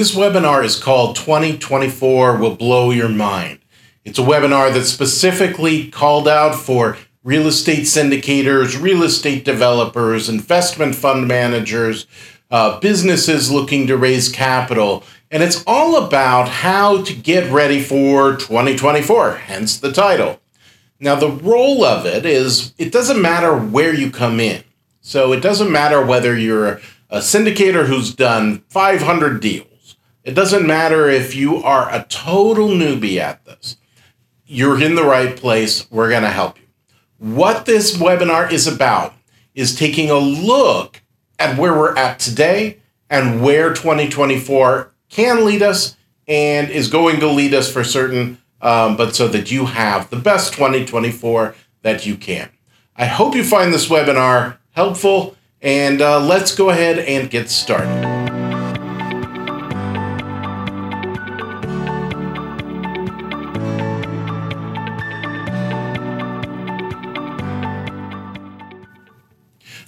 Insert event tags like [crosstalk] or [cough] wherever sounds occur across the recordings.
This webinar is called 2024 Will Blow Your Mind. It's a webinar that's specifically called out for real estate syndicators, real estate developers, investment fund managers, uh, businesses looking to raise capital. And it's all about how to get ready for 2024, hence the title. Now, the role of it is it doesn't matter where you come in. So it doesn't matter whether you're a syndicator who's done 500 deals it doesn't matter if you are a total newbie at this. You're in the right place. We're going to help you. What this webinar is about is taking a look at where we're at today and where 2024 can lead us and is going to lead us for certain, um, but so that you have the best 2024 that you can. I hope you find this webinar helpful, and uh, let's go ahead and get started.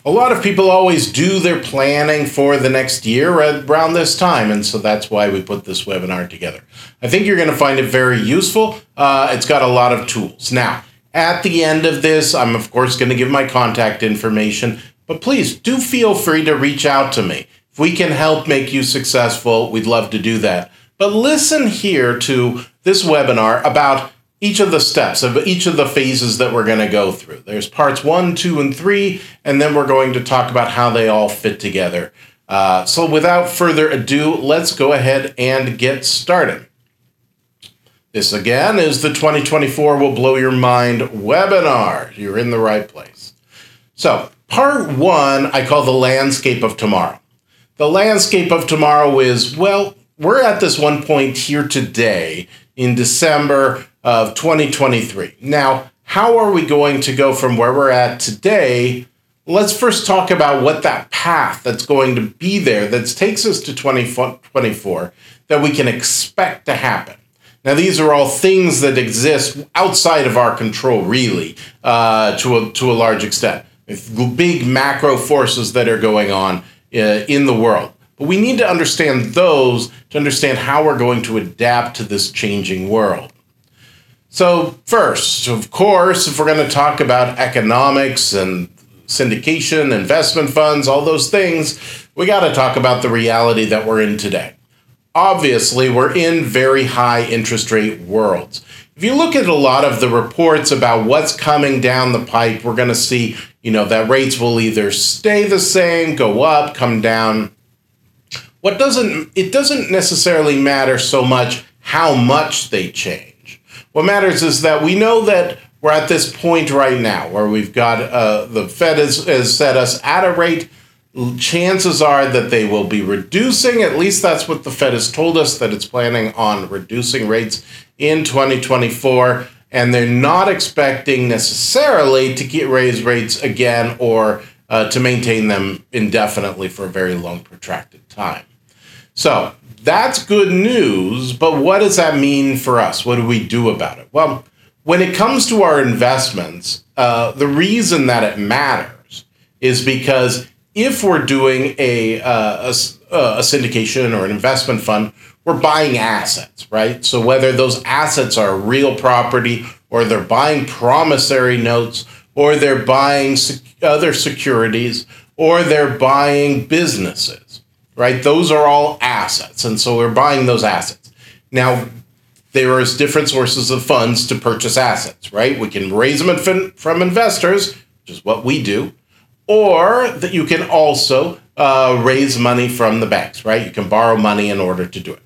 A lot of people always do their planning for the next year around this time, and so that's why we put this webinar together. I think you're going to find it very useful. Uh, it's got a lot of tools. Now, at the end of this, I'm of course going to give my contact information, but please do feel free to reach out to me. If we can help make you successful, we'd love to do that. But listen here to this webinar about each of the steps of each of the phases that we're going to go through. There's parts one, two, and three, and then we're going to talk about how they all fit together. Uh, so, without further ado, let's go ahead and get started. This again is the 2024 Will Blow Your Mind webinar. You're in the right place. So, part one, I call the landscape of tomorrow. The landscape of tomorrow is well, we're at this one point here today in December of 2023. Now, how are we going to go from where we're at today? Let's first talk about what that path that's going to be there that takes us to 2024 that we can expect to happen. Now, these are all things that exist outside of our control, really, uh, to, a, to a large extent. Big macro forces that are going on uh, in the world. But we need to understand those to understand how we're going to adapt to this changing world. So, first, of course, if we're going to talk about economics and syndication, investment funds, all those things, we got to talk about the reality that we're in today. Obviously, we're in very high interest rate worlds. If you look at a lot of the reports about what's coming down the pipe, we're going to see, you know, that rates will either stay the same, go up, come down. What doesn't it doesn't necessarily matter so much how much they change what matters is that we know that we're at this point right now where we've got uh, the Fed has, has set us at a rate. Chances are that they will be reducing. At least that's what the Fed has told us that it's planning on reducing rates in 2024. And they're not expecting necessarily to get raise rates again or uh, to maintain them indefinitely for a very long, protracted time. So that's good news, but what does that mean for us? What do we do about it? Well, when it comes to our investments, uh, the reason that it matters is because if we're doing a, uh, a, uh, a syndication or an investment fund, we're buying assets, right? So whether those assets are real property or they're buying promissory notes or they're buying sec- other securities or they're buying businesses right? Those are all assets. And so we're buying those assets. Now, there is different sources of funds to purchase assets, right? We can raise them from investors, which is what we do, or that you can also uh, raise money from the banks, right? You can borrow money in order to do it.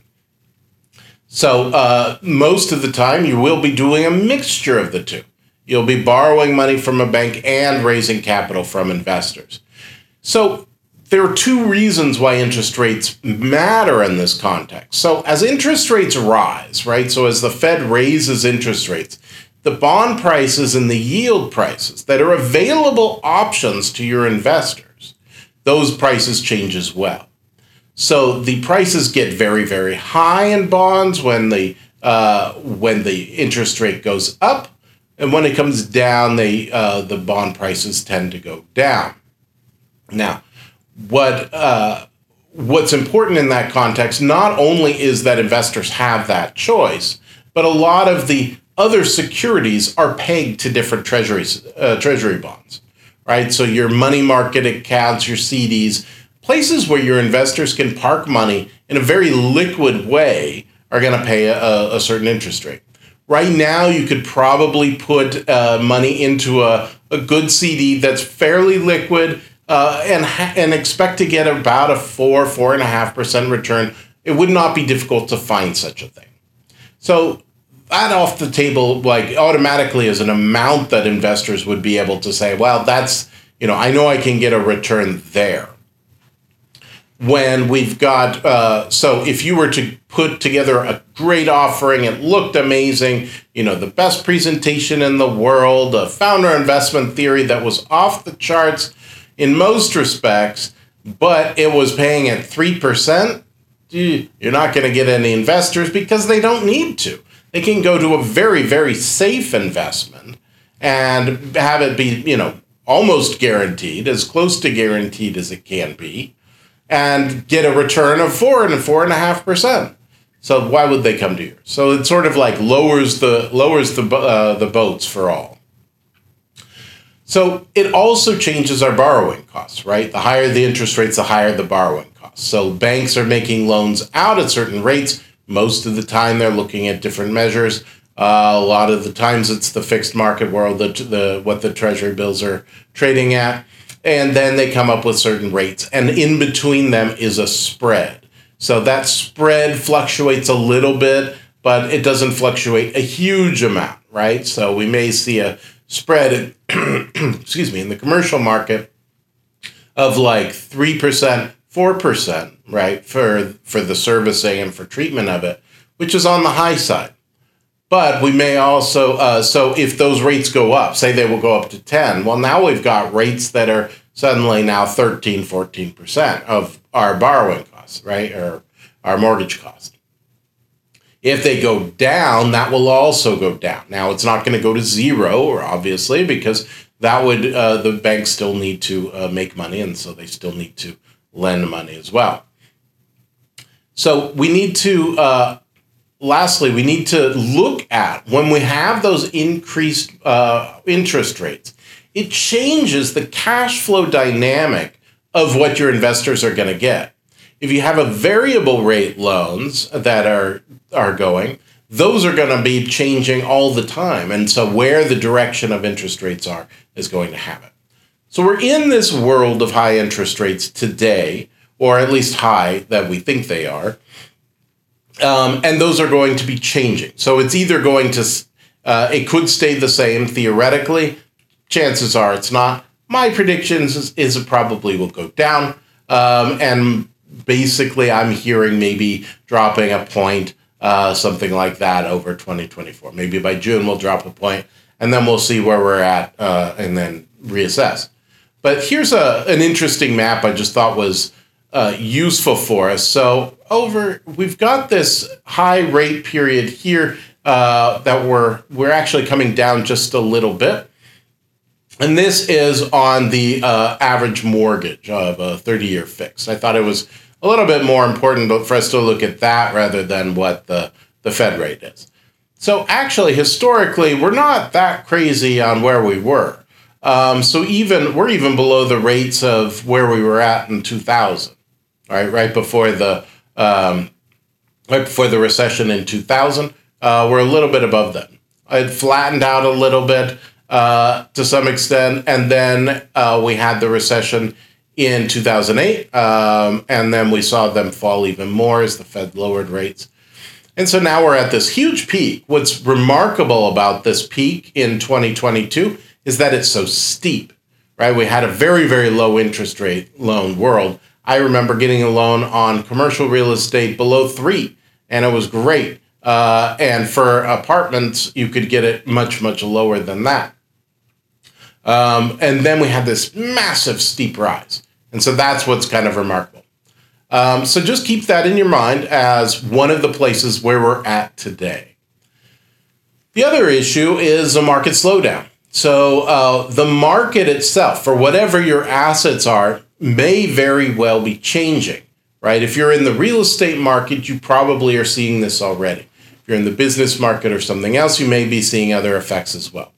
So uh, most of the time, you will be doing a mixture of the two. You'll be borrowing money from a bank and raising capital from investors. So there are two reasons why interest rates matter in this context. So, as interest rates rise, right? So, as the Fed raises interest rates, the bond prices and the yield prices that are available options to your investors, those prices change as well. So, the prices get very, very high in bonds when the uh, when the interest rate goes up, and when it comes down, they uh, the bond prices tend to go down. Now, what uh, what's important in that context not only is that investors have that choice, but a lot of the other securities are pegged to different treasuries, uh, treasury bonds, right? So your money market accounts, your CDs, places where your investors can park money in a very liquid way are going to pay a, a, certain interest rate. Right now, you could probably put uh, money into a, a good CD that's fairly liquid uh, and and expect to get about a four four and a half percent return. It would not be difficult to find such a thing. So that off the table, like automatically, is an amount that investors would be able to say, well, that's you know, I know I can get a return there when we've got uh, so if you were to put together a great offering it looked amazing you know the best presentation in the world a founder investment theory that was off the charts in most respects but it was paying at 3% you're not going to get any investors because they don't need to they can go to a very very safe investment and have it be you know almost guaranteed as close to guaranteed as it can be and get a return of four and four and a half percent. So why would they come to yours? So it sort of like lowers the lowers the uh, the boats for all. So it also changes our borrowing costs, right? The higher the interest rates, the higher the borrowing costs. So banks are making loans out at certain rates. Most of the time, they're looking at different measures. Uh, a lot of the times, it's the fixed market world, the, the what the treasury bills are trading at and then they come up with certain rates and in between them is a spread so that spread fluctuates a little bit but it doesn't fluctuate a huge amount right so we may see a spread [clears throat] excuse me in the commercial market of like 3% 4% right for for the servicing and for treatment of it which is on the high side but we may also, uh, so if those rates go up, say they will go up to 10, well, now we've got rates that are suddenly now 13, 14% of our borrowing costs, right? Or our mortgage cost. If they go down, that will also go down. Now, it's not going to go to zero, or obviously, because that would, uh, the banks still need to uh, make money, and so they still need to lend money as well. So we need to uh, lastly, we need to look at when we have those increased uh, interest rates, it changes the cash flow dynamic of what your investors are going to get. If you have a variable rate loans that are are going, those are going to be changing all the time. And so where the direction of interest rates are is going to have it. So we're in this world of high interest rates today, or at least high that we think they are. Um, and those are going to be changing. So it's either going to, uh, it could stay the same theoretically. Chances are it's not. My predictions is, is it probably will go down. Um, and basically, I'm hearing maybe dropping a point, uh, something like that over 2024. Maybe by June we'll drop a point, and then we'll see where we're at, uh, and then reassess. But here's a an interesting map I just thought was uh, useful for us. So over, we've got this high rate period here uh, that we're we're actually coming down just a little bit, and this is on the uh, average mortgage of a thirty-year fix. I thought it was a little bit more important for us to look at that rather than what the the Fed rate is. So actually, historically, we're not that crazy on where we were. Um, so even we're even below the rates of where we were at in 2000 right, right before the um, right before the recession in 2000. Uh, we're a little bit above that. It flattened out a little bit uh, to some extent, and then uh, we had the recession in 2008, um, and then we saw them fall even more as the Fed lowered rates. And so now we're at this huge peak. What's remarkable about this peak in 2022 is that it's so steep, right? We had a very, very low interest rate loan world I remember getting a loan on commercial real estate below three, and it was great. Uh, and for apartments, you could get it much, much lower than that. Um, and then we had this massive steep rise. And so that's what's kind of remarkable. Um, so just keep that in your mind as one of the places where we're at today. The other issue is a market slowdown. So uh, the market itself, for whatever your assets are, may very well be changing, right? If you're in the real estate market, you probably are seeing this already. If you're in the business market or something else, you may be seeing other effects as well.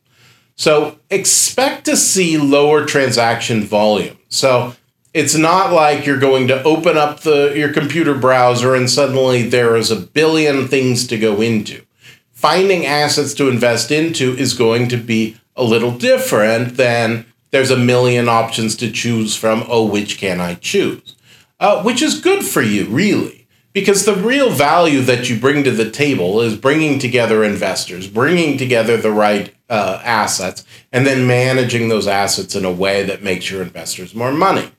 So expect to see lower transaction volume. So it's not like you're going to open up the your computer browser and suddenly there is a billion things to go into. Finding assets to invest into is going to be a little different than there's a million options to choose from. Oh, which can I choose? Uh, which is good for you, really, because the real value that you bring to the table is bringing together investors, bringing together the right uh, assets, and then managing those assets in a way that makes your investors more money.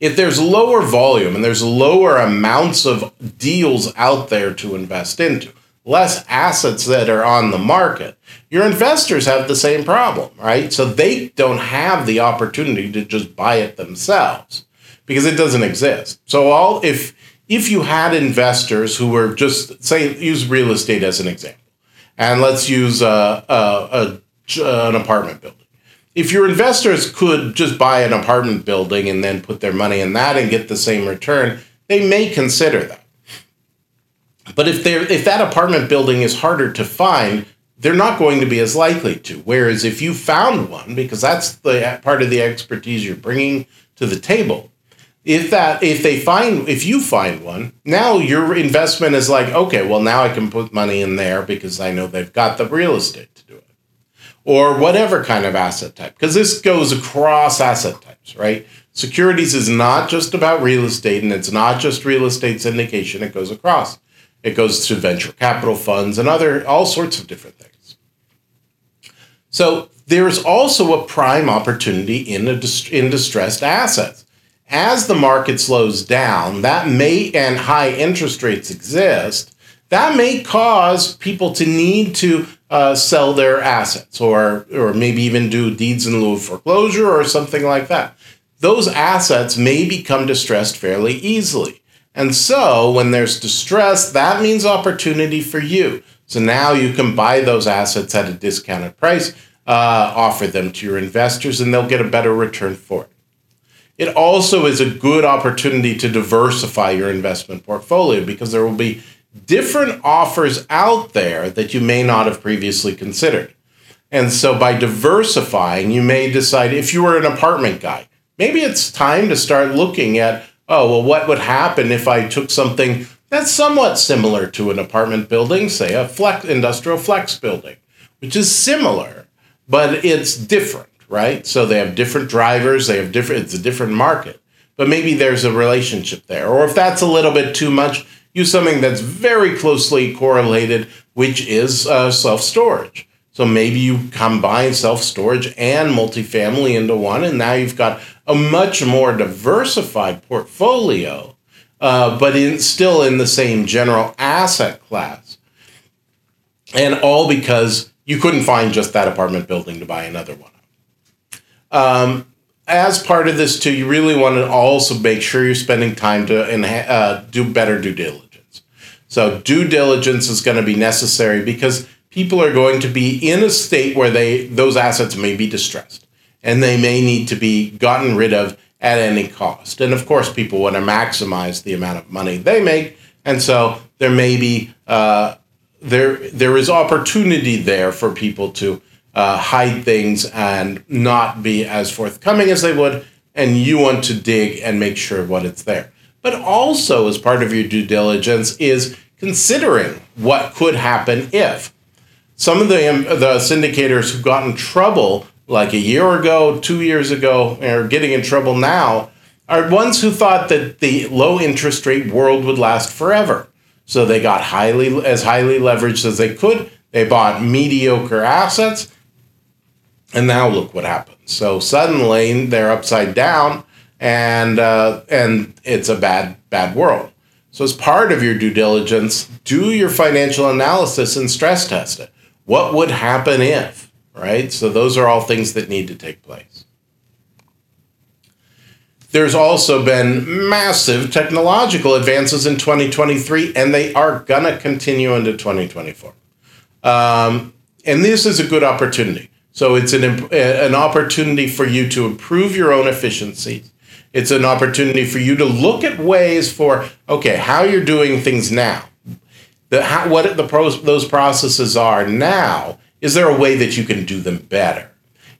If there's lower volume and there's lower amounts of deals out there to invest into, less assets that are on the market, your investors have the same problem, right? So they don't have the opportunity to just buy it themselves because it doesn't exist. So all if if you had investors who were just say use real estate as an example, and let's use a, a, a an apartment building. If your investors could just buy an apartment building and then put their money in that and get the same return, they may consider that. But if they if that apartment building is harder to find, they're not going to be as likely to. Whereas if you found one, because that's the part of the expertise you're bringing to the table, if that if they find if you find one, now your investment is like okay, well now I can put money in there because I know they've got the real estate or whatever kind of asset type. Because this goes across asset types, right? Securities is not just about real estate, and it's not just real estate syndication. It goes across. It goes to venture capital funds and other all sorts of different things. So there's also a prime opportunity in a in distressed assets. As the market slows down, that may and high interest rates exist. That may cause people to need to uh, sell their assets, or or maybe even do deeds in lieu of foreclosure or something like that. Those assets may become distressed fairly easily. And so when there's distress, that means opportunity for you. So now you can buy those assets at a discounted price, uh, offer them to your investors, and they'll get a better return for it. It also is a good opportunity to diversify your investment portfolio because there will be different offers out there that you may not have previously considered. And so by diversifying, you may decide if you were an apartment guy, maybe it's time to start looking at oh, well, what would happen if I took something that's somewhat similar to an apartment building, say a flex industrial flex building, which is similar, but it's different, right? So they have different drivers, they have different it's a different market. But maybe there's a relationship there. Or if that's a little bit too much, use something that's very closely correlated, which is uh, self storage. So maybe you combine self storage and multifamily into one, and now you've got a much more diversified portfolio, uh, but in, still in the same general asset class. And all because you couldn't find just that apartment building to buy another one. Um, as part of this, too, you really want to also make sure you're spending time to uh, do better due diligence. So, due diligence is going to be necessary because people are going to be in a state where they those assets may be distressed and they may need to be gotten rid of at any cost. And of course, people want to maximize the amount of money they make, and so there may be uh, there there is opportunity there for people to uh, hide things and not be as forthcoming as they would, and you want to dig and make sure what it's there. But also, as part of your due diligence, is considering what could happen if some of the um, the syndicators who got in trouble like a year ago, two years ago, are getting in trouble now are ones who thought that the low interest rate world would last forever. So they got highly as highly leveraged as they could. They bought mediocre assets, and now look what happened. So suddenly they're upside down, and uh, and it's a bad bad world. So as part of your due diligence, do your financial analysis and stress test it. What would happen if, right? So those are all things that need to take place. There's also been massive technological advances in 2023, and they are going to continue into 2024. Um, and this is a good opportunity. So it's an, an opportunity for you to improve your own efficiency, It's an opportunity for you to look at ways for okay, how you're doing things now, the how, what the pros, those processes are now. Is there a way that you can do them better?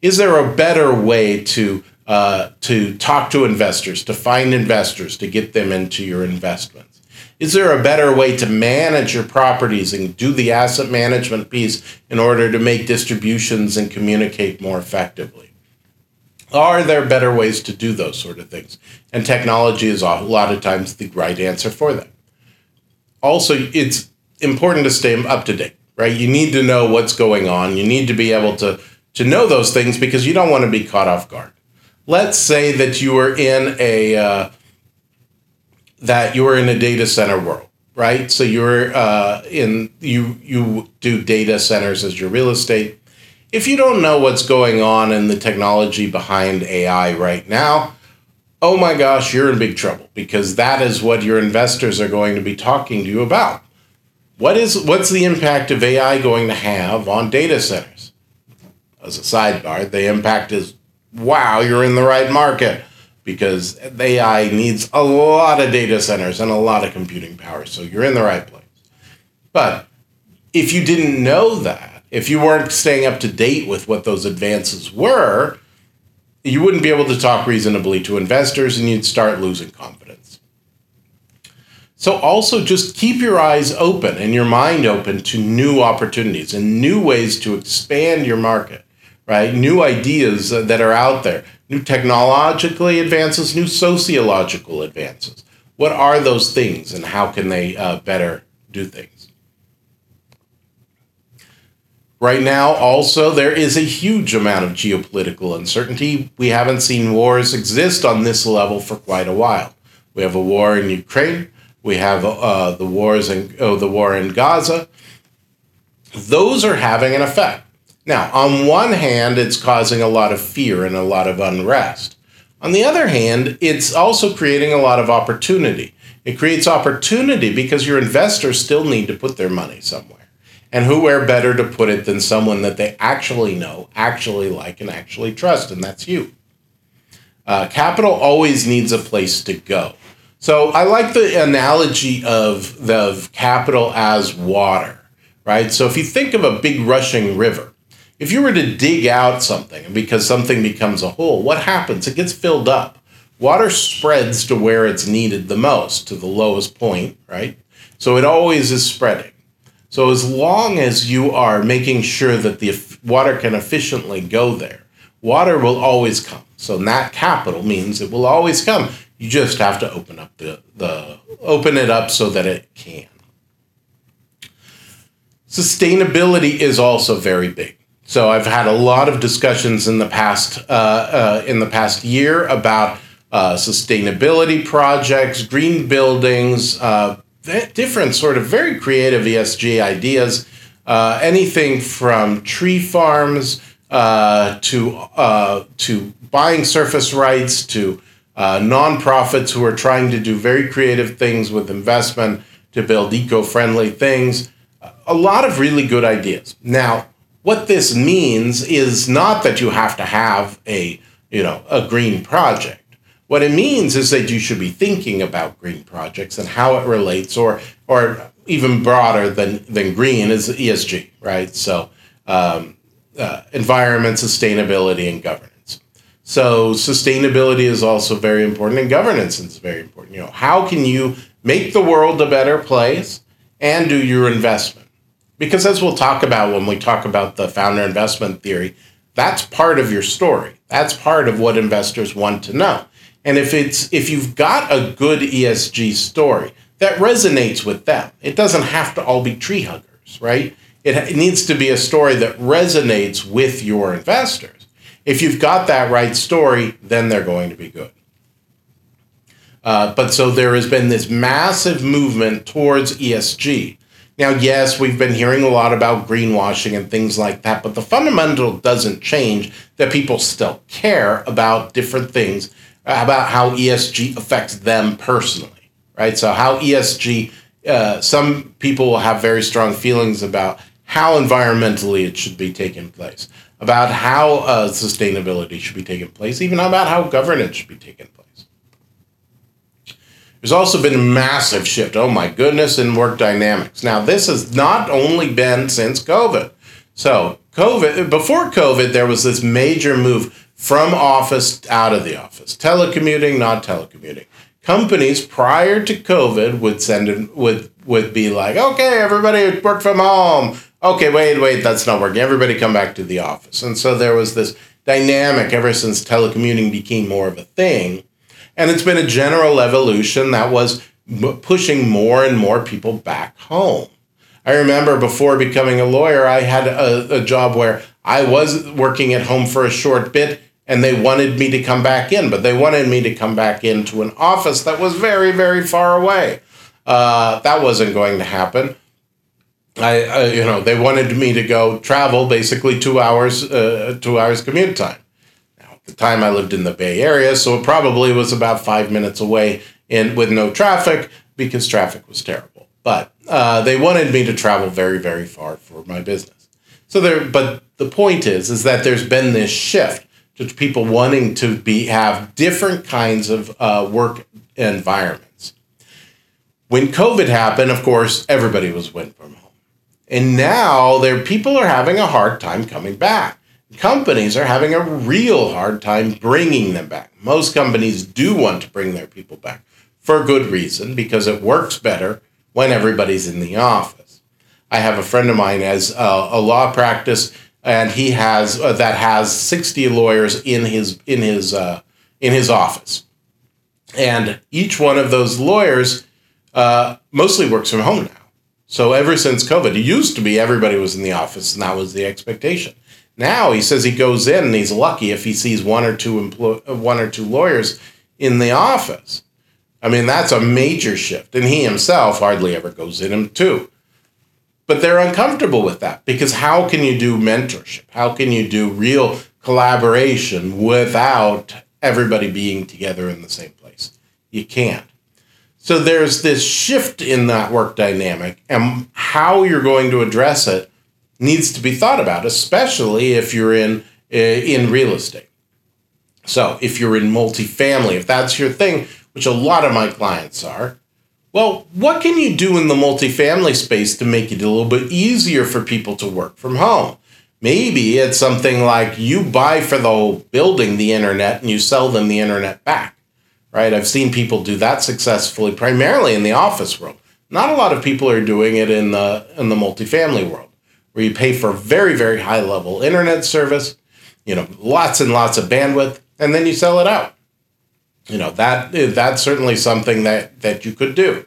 Is there a better way to uh, to talk to investors, to find investors, to get them into your investments? Is there a better way to manage your properties and do the asset management piece in order to make distributions and communicate more effectively? Are there better ways to do those sort of things? And technology is a lot of times the right answer for that. Also, it's important to stay up to date, right? You need to know what's going on. You need to be able to, to know those things because you don't want to be caught off guard. Let's say that you are in a uh, that you are in a data center world, right? So you're uh, in you you do data centers as your real estate if you don't know what's going on in the technology behind AI right now, oh my gosh, you're in big trouble because that is what your investors are going to be talking to you about. What is what's the impact of AI going to have on data centers? As a sidebar, the impact is wow, you're in the right market because AI needs a lot of data centers and a lot of computing power. So you're in the right place. But if you didn't know that, if you weren't staying up to date with what those advances were, you wouldn't be able to talk reasonably to investors and you'd start losing confidence. So, also just keep your eyes open and your mind open to new opportunities and new ways to expand your market, right? New ideas that are out there, new technologically advances, new sociological advances. What are those things and how can they uh, better do things? Right now, also, there is a huge amount of geopolitical uncertainty. We haven't seen wars exist on this level for quite a while. We have a war in Ukraine. We have uh, the wars in oh, the war in Gaza. Those are having an effect. Now, on one hand, it's causing a lot of fear and a lot of unrest. On the other hand, it's also creating a lot of opportunity. It creates opportunity because your investors still need to put their money somewhere. And who where better to put it than someone that they actually know, actually like, and actually trust, and that's you. Uh, capital always needs a place to go. So I like the analogy of the of capital as water, right? So if you think of a big rushing river, if you were to dig out something because something becomes a hole, what happens? It gets filled up. Water spreads to where it's needed the most, to the lowest point, right? So it always is spreading. So as long as you are making sure that the water can efficiently go there, water will always come. So that capital means it will always come. You just have to open up the, the open it up so that it can. Sustainability is also very big. So I've had a lot of discussions in the past uh, uh, in the past year about uh, sustainability projects, green buildings, uh, different sort of very creative ESG ideas. Uh, anything from tree farms uh, to uh, to buying surface rights to uh, nonprofits who are trying to do very creative things with investment to build eco-friendly things. A lot of really good ideas. Now, what this means is not that you have to have a you know a green project what it means is that you should be thinking about green projects and how it relates, or or even broader than than green is ESG, right? So um, uh, environment, sustainability, and governance. So sustainability is also very important, and governance is very important. You know, how can you make the world a better place and do your investment? Because as we'll talk about when we talk about the founder investment theory, that's part of your story. That's part of what investors want to know. And if it's if you've got a good ESG story that resonates with them, it doesn't have to all be tree huggers, right? It, it needs to be a story that resonates with your investors. If you've got that right story, then they're going to be good. Uh, but so there has been this massive movement towards ESG. Now, yes, we've been hearing a lot about greenwashing and things like that, but the fundamental doesn't change that people still care about different things about how ESG affects them personally, right? So, how ESG, uh, some people will have very strong feelings about how environmentally it should be taking place, about how uh, sustainability should be taking place, even about how governance should be taking place. There's also been a massive shift, oh my goodness, in work dynamics. Now, this has not only been since COVID. So, COVID, before COVID, there was this major move from office out of the office, telecommuting, not telecommuting. Companies prior to COVID would send in, would would be like, okay, everybody work from home. Okay, wait, wait, that's not working. Everybody come back to the office. And so there was this dynamic ever since telecommuting became more of a thing and it's been a general evolution that was pushing more and more people back home. I remember before becoming a lawyer, I had a, a, job where I was working at home for a short bit and they wanted me to come back in, but they wanted me to come back into an office that was very, very far away. Uh, that wasn't going to happen. I, uh, you know, they wanted me to go travel basically two hours, uh, two hours commute time Now, at the time I lived in the Bay Area, so it probably was about five minutes away in with no traffic because traffic was terrible. But uh, they wanted me to travel very, very far for my business. So there, but the point is, is that there's been this shift to people wanting to be have different kinds of uh, work environments. When COVID happened, of course, everybody was went from home, and now there people are having a hard time coming back companies are having a real hard time bringing them back. Most companies do want to bring their people back for good reason because it works better when everybody's in the office. I have a friend of mine as a, a law practice and he has uh, that has 60 lawyers in his in his uh, in his office. And each one of those lawyers uh, mostly works from home now. So ever since COVID, it used to be everybody was in the office and that was the expectation. Now he says he goes in and he's lucky if he sees one or two employ- one or two lawyers in the office. I mean, that's a major shift. And he himself hardly ever goes in them too. But they're uncomfortable with that because how can you do mentorship? How can you do real collaboration without everybody being together in the same place? You can't. So there's this shift in that work dynamic and how you're going to address it needs to be thought about, especially if you're in eh, in real estate. So, if you're in multifamily, if that's your thing, which a lot of my clients are, well, what can you do in the multifamily space to make it a little bit easier for people to work from home? Maybe it's something like you buy for the whole building the internet and you sell them the internet back, right? I've seen people do that successfully, primarily in the office world. Not a lot of people are doing it in the in the multifamily world where you pay for very, very high level internet service, you know, lots and lots of bandwidth, and then you sell it out. You know, that that's certainly something that, that you could do.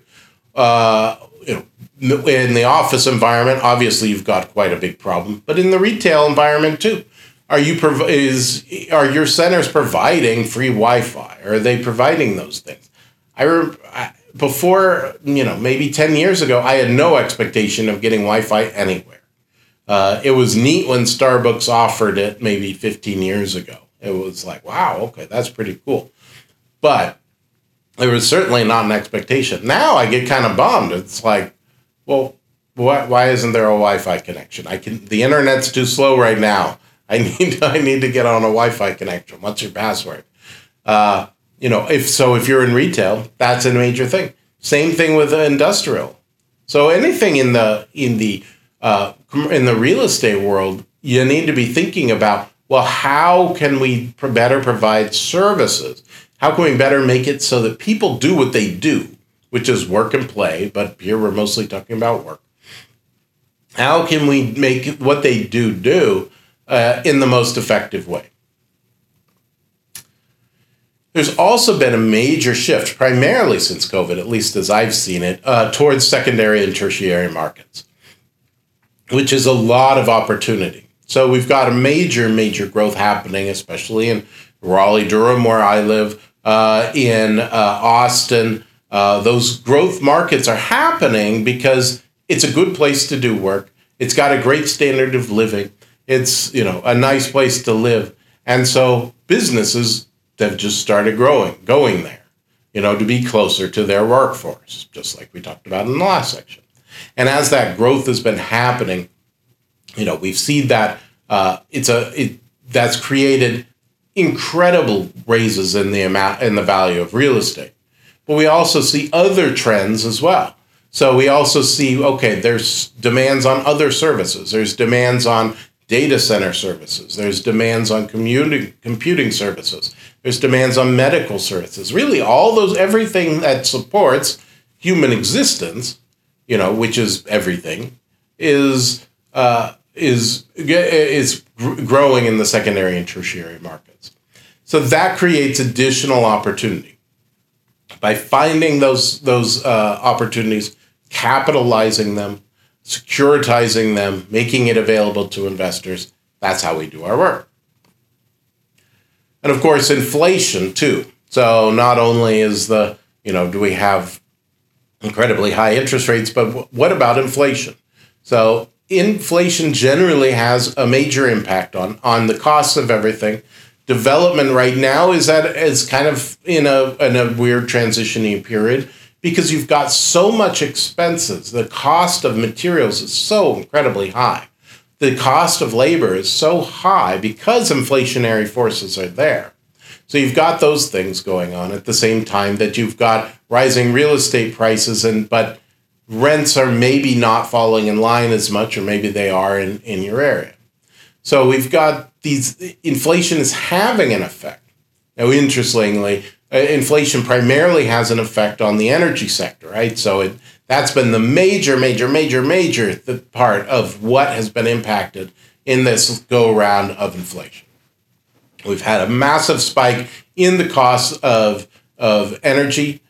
Uh, you know, in the office environment, obviously you've got quite a big problem, but in the retail environment too. Are you prov- is are your centers providing free Wi-Fi? Are they providing those things? I, re- I before you know maybe ten years ago, I had no expectation of getting Wi-Fi anywhere. Uh, it was neat when Starbucks offered it maybe 15 years ago. It was like, wow, okay, that's pretty cool. But it was certainly not an expectation. Now I get kind of bummed. It's like, well, why, why isn't there a Wi-Fi connection? I can. The internet's too slow right now. [laughs] I need I need to get on a Wi-Fi connection. What's your password? Uh, you know, if so, if you're in retail, that's a major thing. Same thing with industrial. So anything in the in the uh, in the real estate world, you need to be thinking about well, how can we better provide services? How can we better make it so that people do what they do, which is work and play? But here we're mostly talking about work. How can we make what they do do uh, in the most effective way? There's also been a major shift, primarily since COVID, at least as I've seen it, uh, towards secondary and tertiary markets which is a lot of opportunity. So we've got a major, major growth happening, especially in Raleigh, Durham, where I live, uh, in uh, Austin. Uh, those growth markets are happening because it's a good place to do work. It's got a great standard of living. It's you know a nice place to live, and so businesses have just started growing, going there. You know, to be closer to their workforce, just like we talked about in the last section. And as that growth has been happening, you know, we've seen that uh, it's a it that's created incredible raises in the amount in the value of real estate. but we also see other trends as well. So we also see, okay, there's demands on other services. There's demands on data center services. There's demands on commuting, computing services. There's demands on medical services. Really, all those, everything that supports human existence, you know, which is everything, is uh, is is growing in the secondary and tertiary markets. So that creates additional opportunity by finding those those uh, opportunities, capitalizing them, securitizing them, making it available to investors. That's how we do our work. And of course, inflation too. So not only is the you know do we have incredibly high interest rates, but what about inflation? So inflation generally has a major impact on on the costs of everything. Development right now is at is kind of in a in a weird transitioning period because you've got so much expenses. The cost of materials is so incredibly high. The cost of labor is so high because inflationary forces are there. So you've got those things going on at the same time that you've got rising real estate prices and but rents are maybe not falling in line as much, or maybe they are in, in your area. So we've got these, inflation is having an effect. Now, interestingly, uh, inflation primarily has an effect on the energy sector, right? So it, that's been the major, major, major, major the part of what has been impacted in this go around of inflation. We've had a massive spike in the cost of, of energy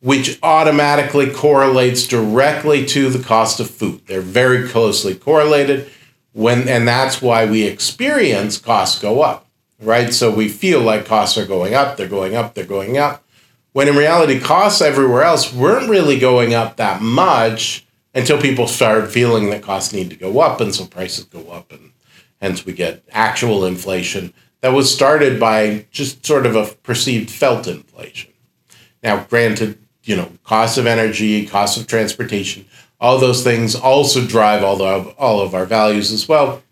which automatically correlates directly to the cost of food. They're very closely correlated when and that's why we experience costs go up, right? So we feel like costs are going up, they're going up, they're going up. When in reality costs everywhere else weren't really going up that much until people started feeling that costs need to go up and so prices go up and hence we get actual inflation that was started by just sort of a perceived felt inflation. Now, granted, you know, cost of energy, cost of transportation, all those things also drive all of all of our values as well.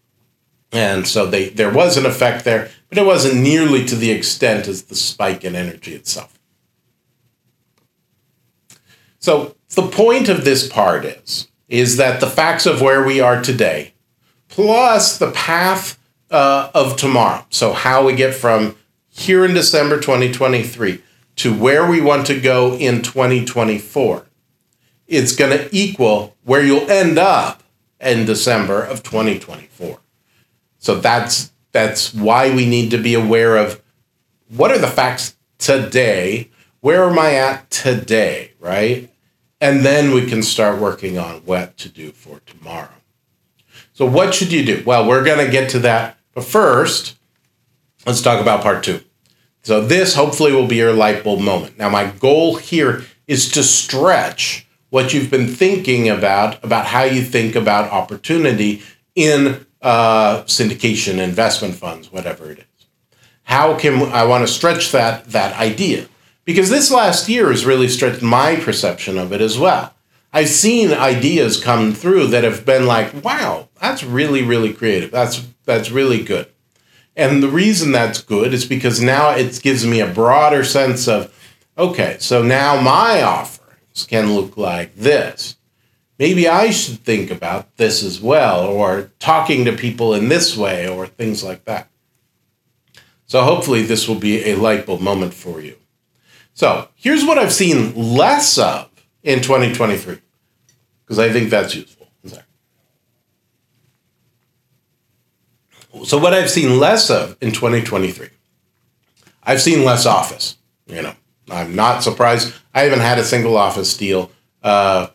And so they there was an effect there, but it wasn't nearly to the extent as the spike in energy itself. So the point of this part is is that the facts of where we are today, plus the path uh, of tomorrow. So how we get from here in December 2023 to where we want to go in 2024, it's going to equal where you'll end up in December of 2024. So that's that's why we need to be aware of what are the facts today? Where am I at today, right? And then we can start working on what to do for tomorrow. So what should you do? Well, we're going to get to that, but first, let's talk about part 2. So this hopefully will be your light bulb moment. Now, my goal here is to stretch what you've been thinking about about how you think about opportunity in uh, syndication, investment funds, whatever it is. How can I want to stretch that that idea? Because this last year has really stretched my perception of it as well. I've seen ideas come through that have been like, "Wow, that's really, really creative. That's that's really good." And the reason that's good is because now it gives me a broader sense of okay, so now my offerings can look like this. Maybe I should think about this as well, or talking to people in this way, or things like that. So hopefully, this will be a light bulb moment for you. So here's what I've seen less of in 2023, because I think that's useful. So what I've seen less of in 2023, I've seen less office. You know, I'm not surprised. I haven't had a single office deal. Uh,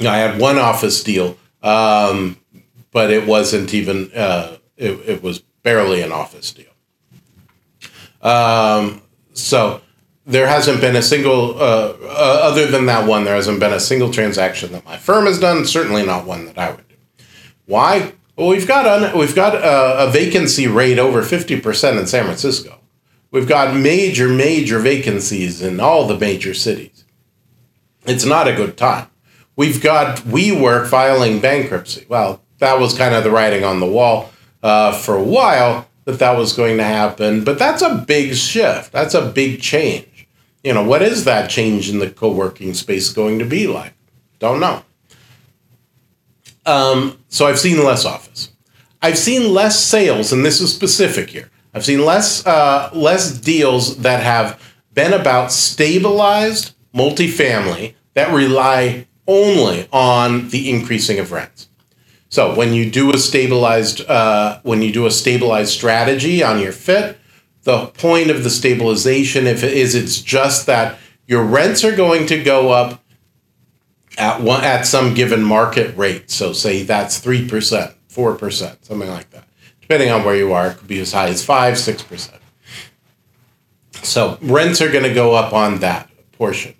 I had one office deal, um, but it wasn't even. Uh, it, it was barely an office deal. Um, so there hasn't been a single, uh, uh, other than that one, there hasn't been a single transaction that my firm has done. Certainly not one that I would do. Why? Well, we've got un, we've got a, a vacancy rate over fifty percent in San Francisco. We've got major major vacancies in all the major cities. It's not a good time. We've got WeWork filing bankruptcy. Well, that was kind of the writing on the wall uh, for a while that that was going to happen, but that's a big shift. That's a big change. you know, what is that change in the co working space going to be like? Don't know. Um, so I've seen less office. I've seen less sales, and this is specific here. I've seen less uh, less deals that have been about stabilized multifamily that rely only on the increasing of rents. So when you do a stabilized uh, when you do a stabilized strategy on your fit, the point of the stabilization if it is it's just that your rents are going to go up at one at some given market rate. So say that's three percent, four percent, something like that. Depending on where you are, it could be as high as five, six percent. So rents are going to go up on that portion.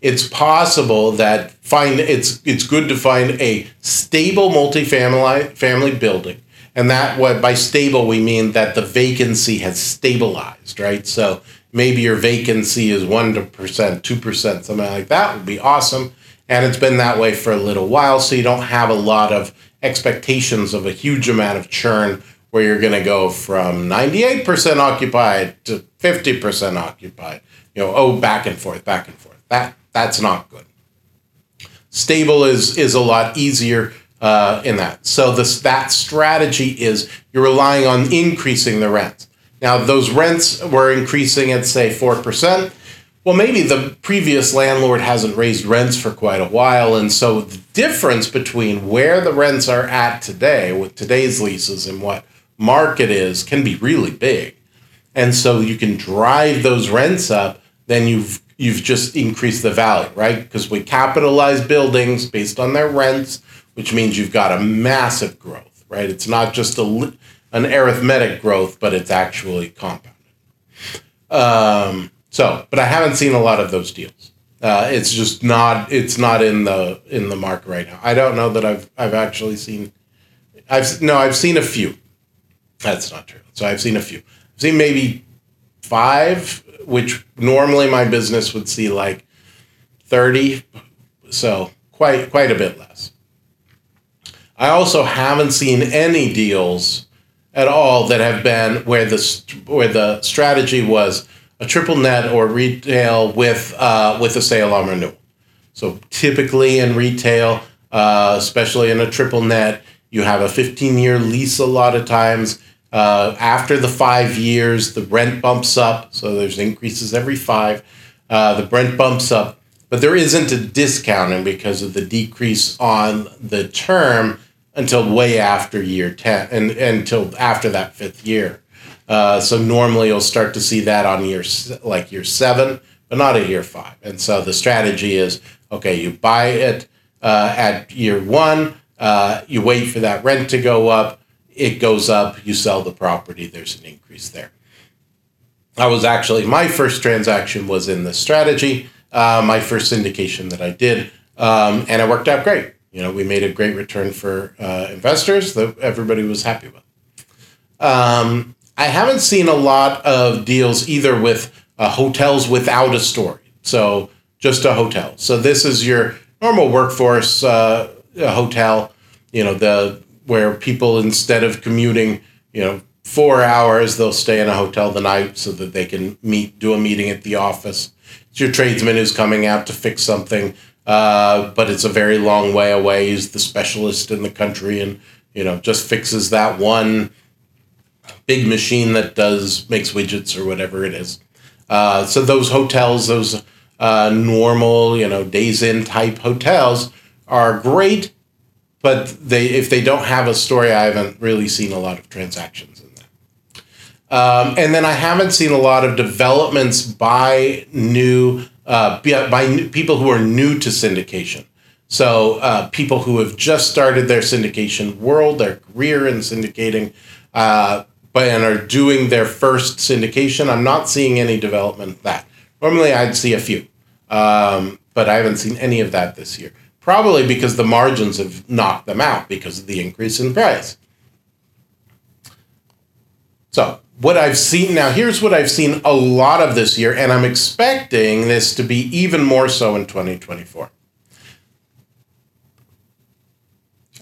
It's possible that find it's it's good to find a stable multifamily family building, and that what by stable we mean that the vacancy has stabilized, right? So maybe your vacancy is one percent, two percent, something like that would be awesome and it's been that way for a little while so you don't have a lot of expectations of a huge amount of churn where you're going to go from 98% occupied to 50% occupied. You know oh back and forth back and forth. That that's not good. Stable is is a lot easier uh, in that. So this that strategy is you're relying on increasing the rents. Now those rents were increasing at say 4% well, maybe the previous landlord hasn't raised rents for quite a while. And so the difference between where the rents are at today with today's leases and what market is can be really big. And so you can drive those rents up, then you've you've just increased the value, right? Because we capitalize buildings based on their rents, which means you've got a massive growth, right? It's not just a an arithmetic growth, but it's actually compounded. Um, so, but I haven't seen a lot of those deals. Uh, it's just not it's not in the in the market right now. I don't know that I've I've actually seen. I've no, I've seen a few. That's not true. So I've seen a few. I've seen maybe five, which normally my business would see like thirty. So quite quite a bit less. I also haven't seen any deals at all that have been where the where the strategy was a triple net or retail with uh, with a sale on renewal. So typically in retail, uh, especially in a triple net, you have a 15 year lease a lot of times. Uh, after the five years, the rent bumps up. So there's increases every five. Uh, the rent bumps up, but there isn't a discounting because of the decrease on the term until way after year 10 and, and until after that fifth year. Uh, so normally you'll start to see that on year like year seven, but not at year five. And so the strategy is okay, you buy it uh, at year one, uh, you wait for that rent to go up, it goes up, you sell the property, there's an increase there. I was actually my first transaction was in the strategy, uh, my first syndication that I did, um, and it worked out great. You know, we made a great return for uh, investors that everybody was happy with. Um, I haven't seen a lot of deals either with uh, hotels without a story. So just a hotel. So this is your normal workforce uh, hotel. You know the where people instead of commuting, you know, four hours, they'll stay in a hotel the night so that they can meet, do a meeting at the office. It's your tradesman who's coming out to fix something, uh, but it's a very long way away. He's the specialist in the country, and you know, just fixes that one big machine that does makes widgets or whatever it is. Uh, so those hotels, those uh, normal, you know, Days Inn type hotels are great, but they if they don't have a story, I haven't really seen a lot of transactions in that. Um, and then I haven't seen a lot of developments by new uh, by new, people who are new to syndication. So uh, people who have just started their syndication world, their career in syndicating, uh, but and are doing their first syndication. I'm not seeing any development that. Normally, I'd see a few, um, but I haven't seen any of that this year. Probably because the margins have knocked them out because of the increase in price. So, what I've seen now, here's what I've seen a lot of this year, and I'm expecting this to be even more so in 2024.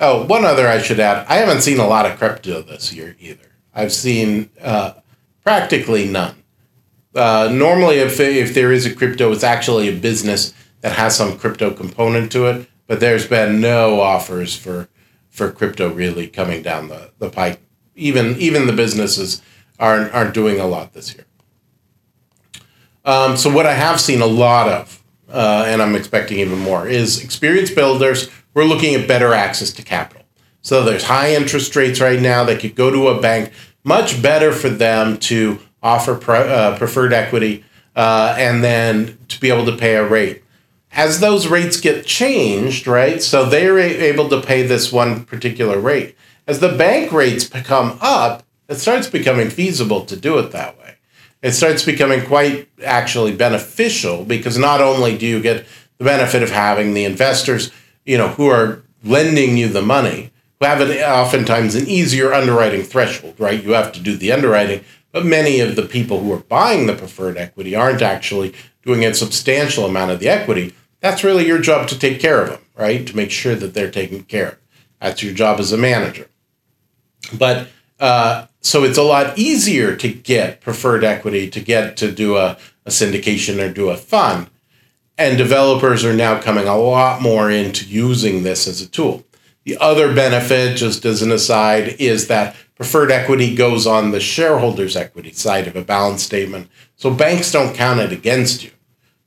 Oh, one other I should add I haven't seen a lot of crypto this year either. I've seen uh, practically none. Uh, normally, if if there is a crypto, it's actually a business that has some crypto component to it. But there's been no offers for for crypto really coming down the, the pike. Even even the businesses aren't aren't doing a lot this year. Um, so what I have seen a lot of, uh, and I'm expecting even more, is experienced builders. We're looking at better access to capital. So there's high interest rates right now. They could go to a bank. Much better for them to offer pre- uh, preferred equity uh, and then to be able to pay a rate. As those rates get changed, right? So they're able to pay this one particular rate. As the bank rates come up, it starts becoming feasible to do it that way. It starts becoming quite actually beneficial because not only do you get the benefit of having the investors, you know, who are lending you the money, who have an, oftentimes an easier underwriting threshold, right? You have to do the underwriting, but many of the people who are buying the preferred equity aren't actually doing a substantial amount of the equity. That's really your job to take care of them, right? To make sure that they're taken care of. That's your job as a manager. But uh, so it's a lot easier to get preferred equity, to get to do a, a syndication or do a fund. And developers are now coming a lot more into using this as a tool. The other benefit, just as an aside, is that preferred equity goes on the shareholders' equity side of a balance statement. So banks don't count it against you.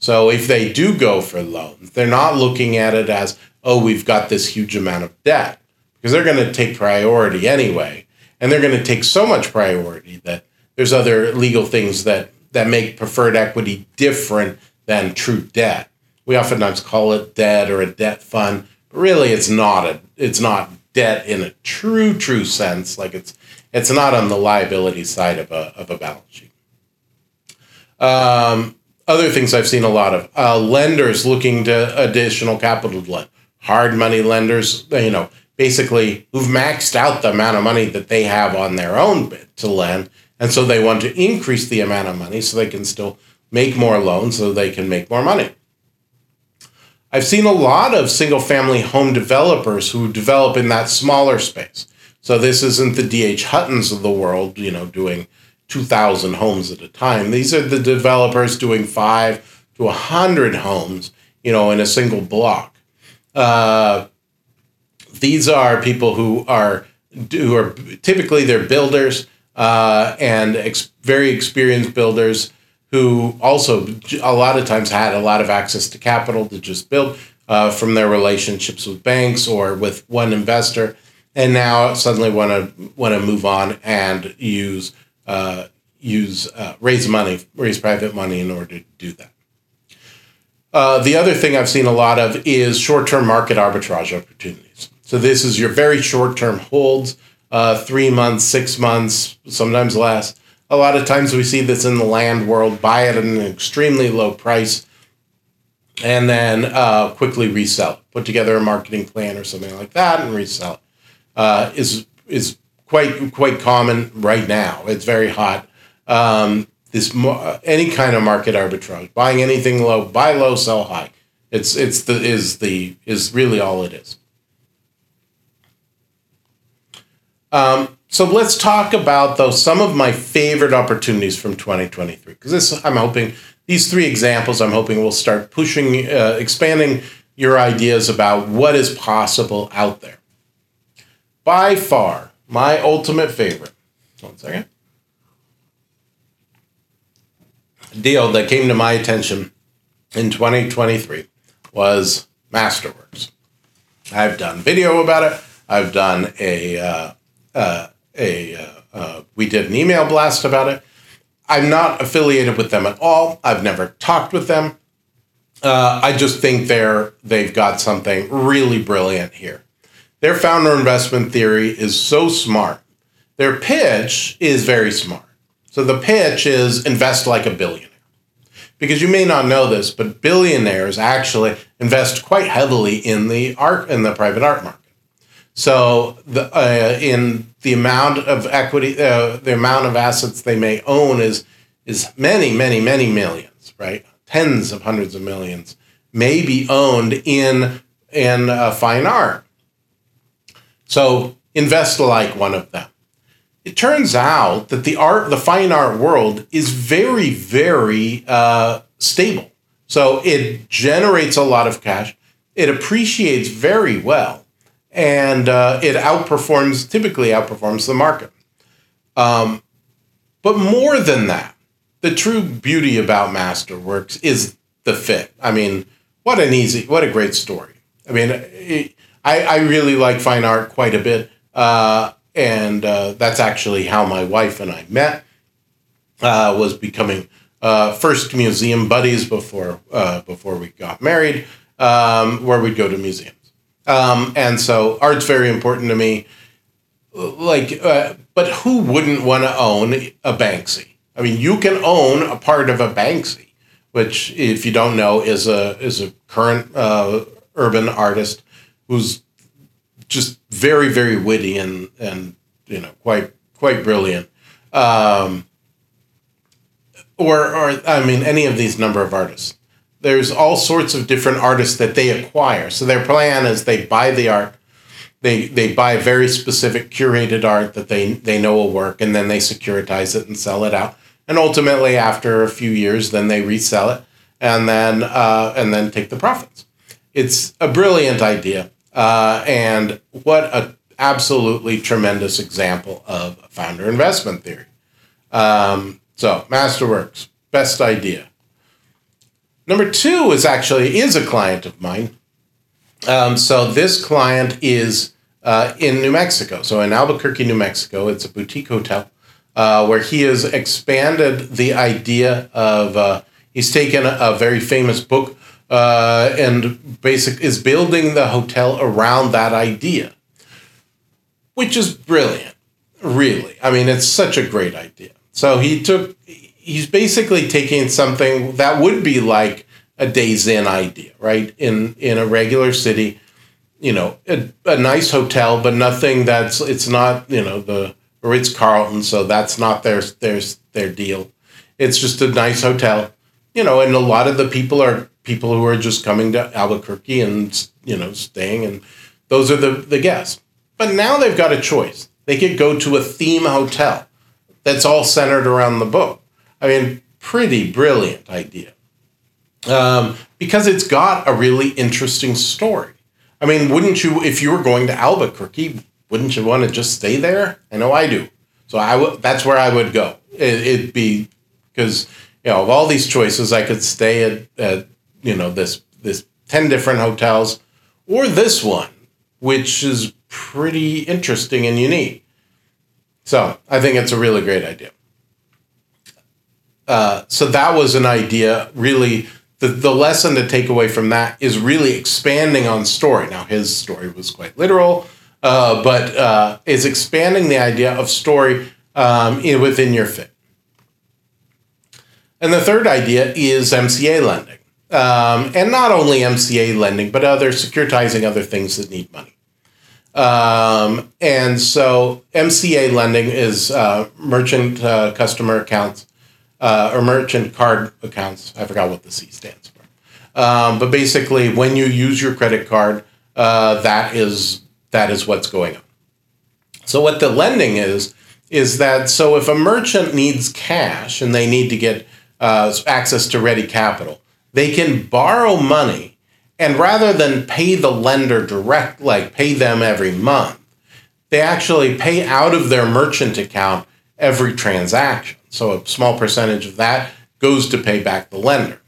So if they do go for loans, they're not looking at it as, oh, we've got this huge amount of debt, because they're going to take priority anyway. And they're going to take so much priority that there's other legal things that, that make preferred equity different than true debt. We oftentimes call it debt or a debt fund but really it's not a it's not debt in a true true sense like it's it's not on the liability side of a, of a balance sheet um, other things i've seen a lot of uh, lenders looking to additional capital to lend hard money lenders you know basically who've maxed out the amount of money that they have on their own to lend and so they want to increase the amount of money so they can still make more loans so they can make more money I've seen a lot of single family home developers who develop in that smaller space. So this isn't the DR Hortons of the world, you know, doing 2,000 homes at a time. These are the developers doing five to 100 homes, you know, in a single block. Uh, these are people who are who are typically they're builders uh, and ex- very experienced builders who also a lot of times had a lot of access to capital to just build uh, from their relationships with banks or with one investor, and now suddenly want to want to move on and use uh, use uh, raise money, raise private money in order to do that. Uh, the other thing I've seen a lot of is short term market arbitrage opportunities. So this is your very short term holds, uh, three months, six months, sometimes less a lot of times we see this in the land world buy it at an extremely low price and then uh, quickly resell. Put together a marketing plan or something like that and resell. Uh, is is quite quite common right now. It's very hot. Um, this any kind of market arbitrage, buying anything low, buy low, sell high. It's it's the is the is really all it is. Um, so let's talk about though some of my favorite opportunities from 2023 because this I'm hoping these three examples I'm hoping will start pushing uh, expanding your ideas about what is possible out there. By far, my ultimate favorite. One second. Deal that came to my attention in 2023 was Masterworks. I've done video about it. I've done a uh, uh, a uh, uh, we did an email blast about it. I'm not affiliated with them at all. I've never talked with them. Uh, I just think they're they've got something really brilliant here. Their founder investment theory is so smart. Their pitch is very smart. So the pitch is invest like a billionaire. Because you may not know this, but billionaires actually invest quite heavily in the art in the private art market. So the uh, in the amount of equity, uh, the amount of assets they may own is is many, many, many millions, right? Tens of hundreds of millions may be owned in in uh, fine art. So invest like one of them. it turns out that the art, the fine art world is very, very uh, stable. So it generates a lot of cash. It appreciates very well, and uh, it outperforms, typically outperforms the market. Um, but more than that, the true beauty about Masterworks is the fit. I mean, what an easy, what a great story. I mean, I, I really like fine art quite a bit. Uh, and uh, that's actually how my wife and I met. Uh, was becoming uh, first museum buddies before uh, before we got married, um, where we'd go to museums. Um, and so art's very important to me. Like, uh, but who wouldn't want to own a Banksy? I mean, you can own a part of a Banksy, which, if you don't know, is a is a current urban artist who's just very very witty and and you know quite quite brilliant. Um, or or I mean, any of these number of artists there's all sorts of different artists that they acquire. So their plan is they buy the art, they they buy very specific curated art that they they know will work, and then they securitize it and sell it out. And ultimately, after a few years, then they resell it, and then uh, and then take the profits. It's a brilliant idea, uh, and what a absolutely tremendous example of founder investment theory. Um, so Masterworks, best idea. Number two is actually is a client of mine. Um, so this client is uh, in New Mexico. So in Albuquerque, New Mexico, it's a boutique hotel uh, where he has expanded the idea of. Uh, he's taken a, a, very famous book uh, and basic is building the hotel around that idea, which is brilliant. Really, I mean, it's such a great idea. So he took he's basically taking something that would be like a Days Inn idea, right? In in a regular city, you know, a, a nice hotel, but nothing that's it's not you know the Ritz Carlton, so that's not their their their deal. It's just a nice hotel, you know, and a lot of the people are people who are just coming to Albuquerque and you know staying, and those are the the guests. But now they've got a choice. They could go to a theme hotel that's all centered around the book I mean, pretty brilliant idea. Um, because it's got a really interesting story. I mean, wouldn't you, if you were going to Albuquerque, wouldn't you want to just stay there? I know I do. So I w- that's where I would go. It, it'd be because you know of all these choices, I could stay at, at you know this this ten different hotels, or this one, which is pretty interesting and unique. So I think it's a really great idea. Uh, so that was an idea really the, the lesson to take away from that is really expanding on story now his story was quite literal uh, but uh, is expanding the idea of story um, in, within your fit and the third idea is mca lending um, and not only mca lending but other securitizing other things that need money um, and so mca lending is uh, merchant uh, customer accounts uh, or merchant card accounts. I forgot what the C stands for. Um, but basically, when you use your credit card, uh, that is that is what's going on. So what the lending is is that so if a merchant needs cash and they need to get uh, access to ready capital, they can borrow money, and rather than pay the lender direct, like pay them every month, they actually pay out of their merchant account every transaction. So a small percentage of that goes to pay back the lender.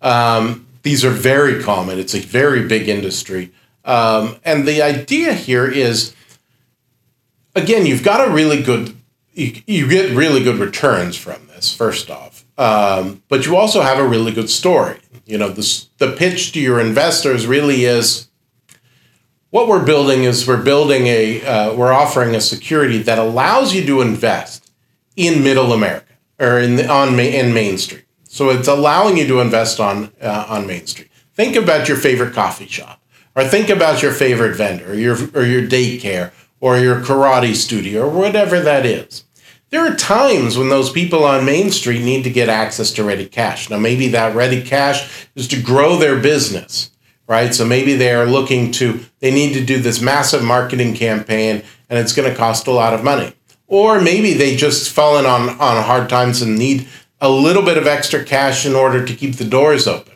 Um, these are very common. It's a very big industry. Um, and the idea here is again, you've got a really good, you, you get really good returns from this, first off. Um, but you also have a really good story. You know, the, the pitch to your investors really is what we're building is we're building a, uh, we're offering a security that allows you to invest in Middle America or in the, on in Main Street. So it's allowing you to invest on uh, on Main Street. Think about your favorite coffee shop, or think about your favorite vendor, or your or your daycare, or your karate studio, or whatever that is. There are times when those people on Main Street need to get access to ready cash. Now, maybe that ready cash is to grow their business, right? So maybe they are looking to, they need to do this massive marketing campaign and it's going to cost a lot of money or maybe they just fallen on on hard times and need a little bit of extra cash in order to keep the doors open.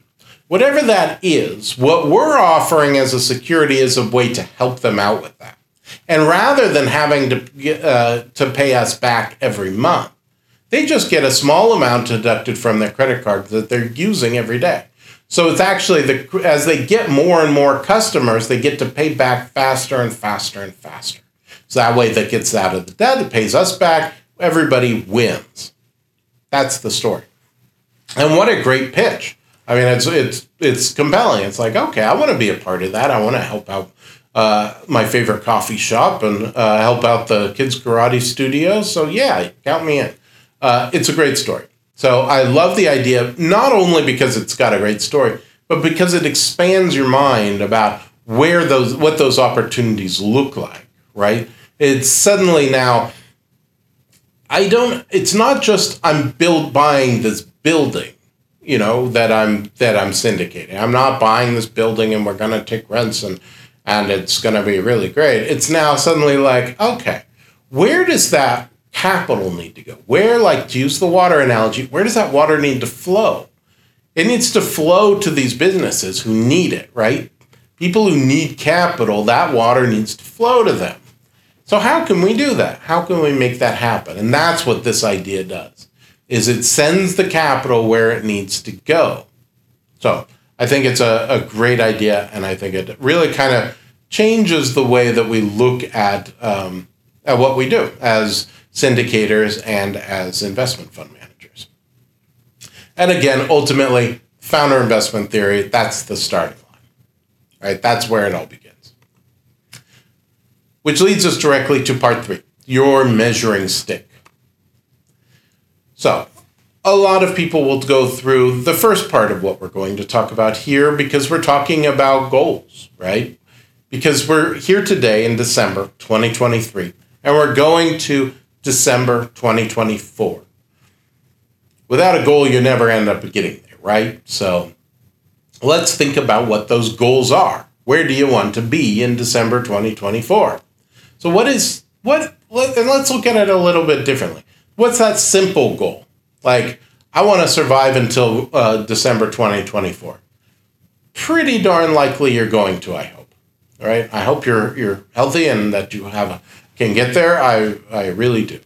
Whatever that is, what we're offering as a security is a way to help them out with that. And rather than having to uh, to pay us back every month, they just get a small amount deducted from their credit card that they're using every day. So it's actually the as they get more and more customers, they get to pay back faster and faster and faster. So that way that gets out of the debt, it pays us back, everybody wins. That's the story. And what a great pitch. I mean, it's it's it's compelling. It's like, okay, I want to be a part of that. I want to help out uh, my favorite coffee shop and uh, help out the kids karate studio. So yeah, count me in. Uh, it's a great story. So I love the idea, not only because it's got a great story, but because it expands your mind about where those what those opportunities look like. Right? It's suddenly now. I don't. It's not just I'm build buying this building, you know that I'm that I'm syndicating. I'm not buying this building and we're gonna take rents and and it's gonna be really great. It's now suddenly like okay, where does that capital need to go? Where, like to use the water analogy, where does that water need to flow? It needs to flow to these businesses who need it, right? People who need capital, that water needs to flow to them. So how can we do that? How can we make that happen? And that's what this idea does. Is it sends the capital where it needs to go. So I think it's a, a great idea, and I think it really kind of changes the way that we look at um, at what we do as syndicators, and as investment fund managers. And again, ultimately, founder investment theory, that's the starting line, right? That's where it all begins. Which leads us directly to part three your measuring stick. So, a lot of people will go through the first part of what we're going to talk about here because we're talking about goals, right? Because we're here today in December 2023 and we're going to December 2024. Without a goal, you never end up getting there, right? So let's think about what those goals are. Where do you want to be in December 2024? So what is what and let's look at it a little bit differently. What's that simple goal? Like I want to survive until uh, December 2024. Pretty darn likely you're going to, I hope. All right? I hope you're you're healthy and that you have a can get there. I I really do.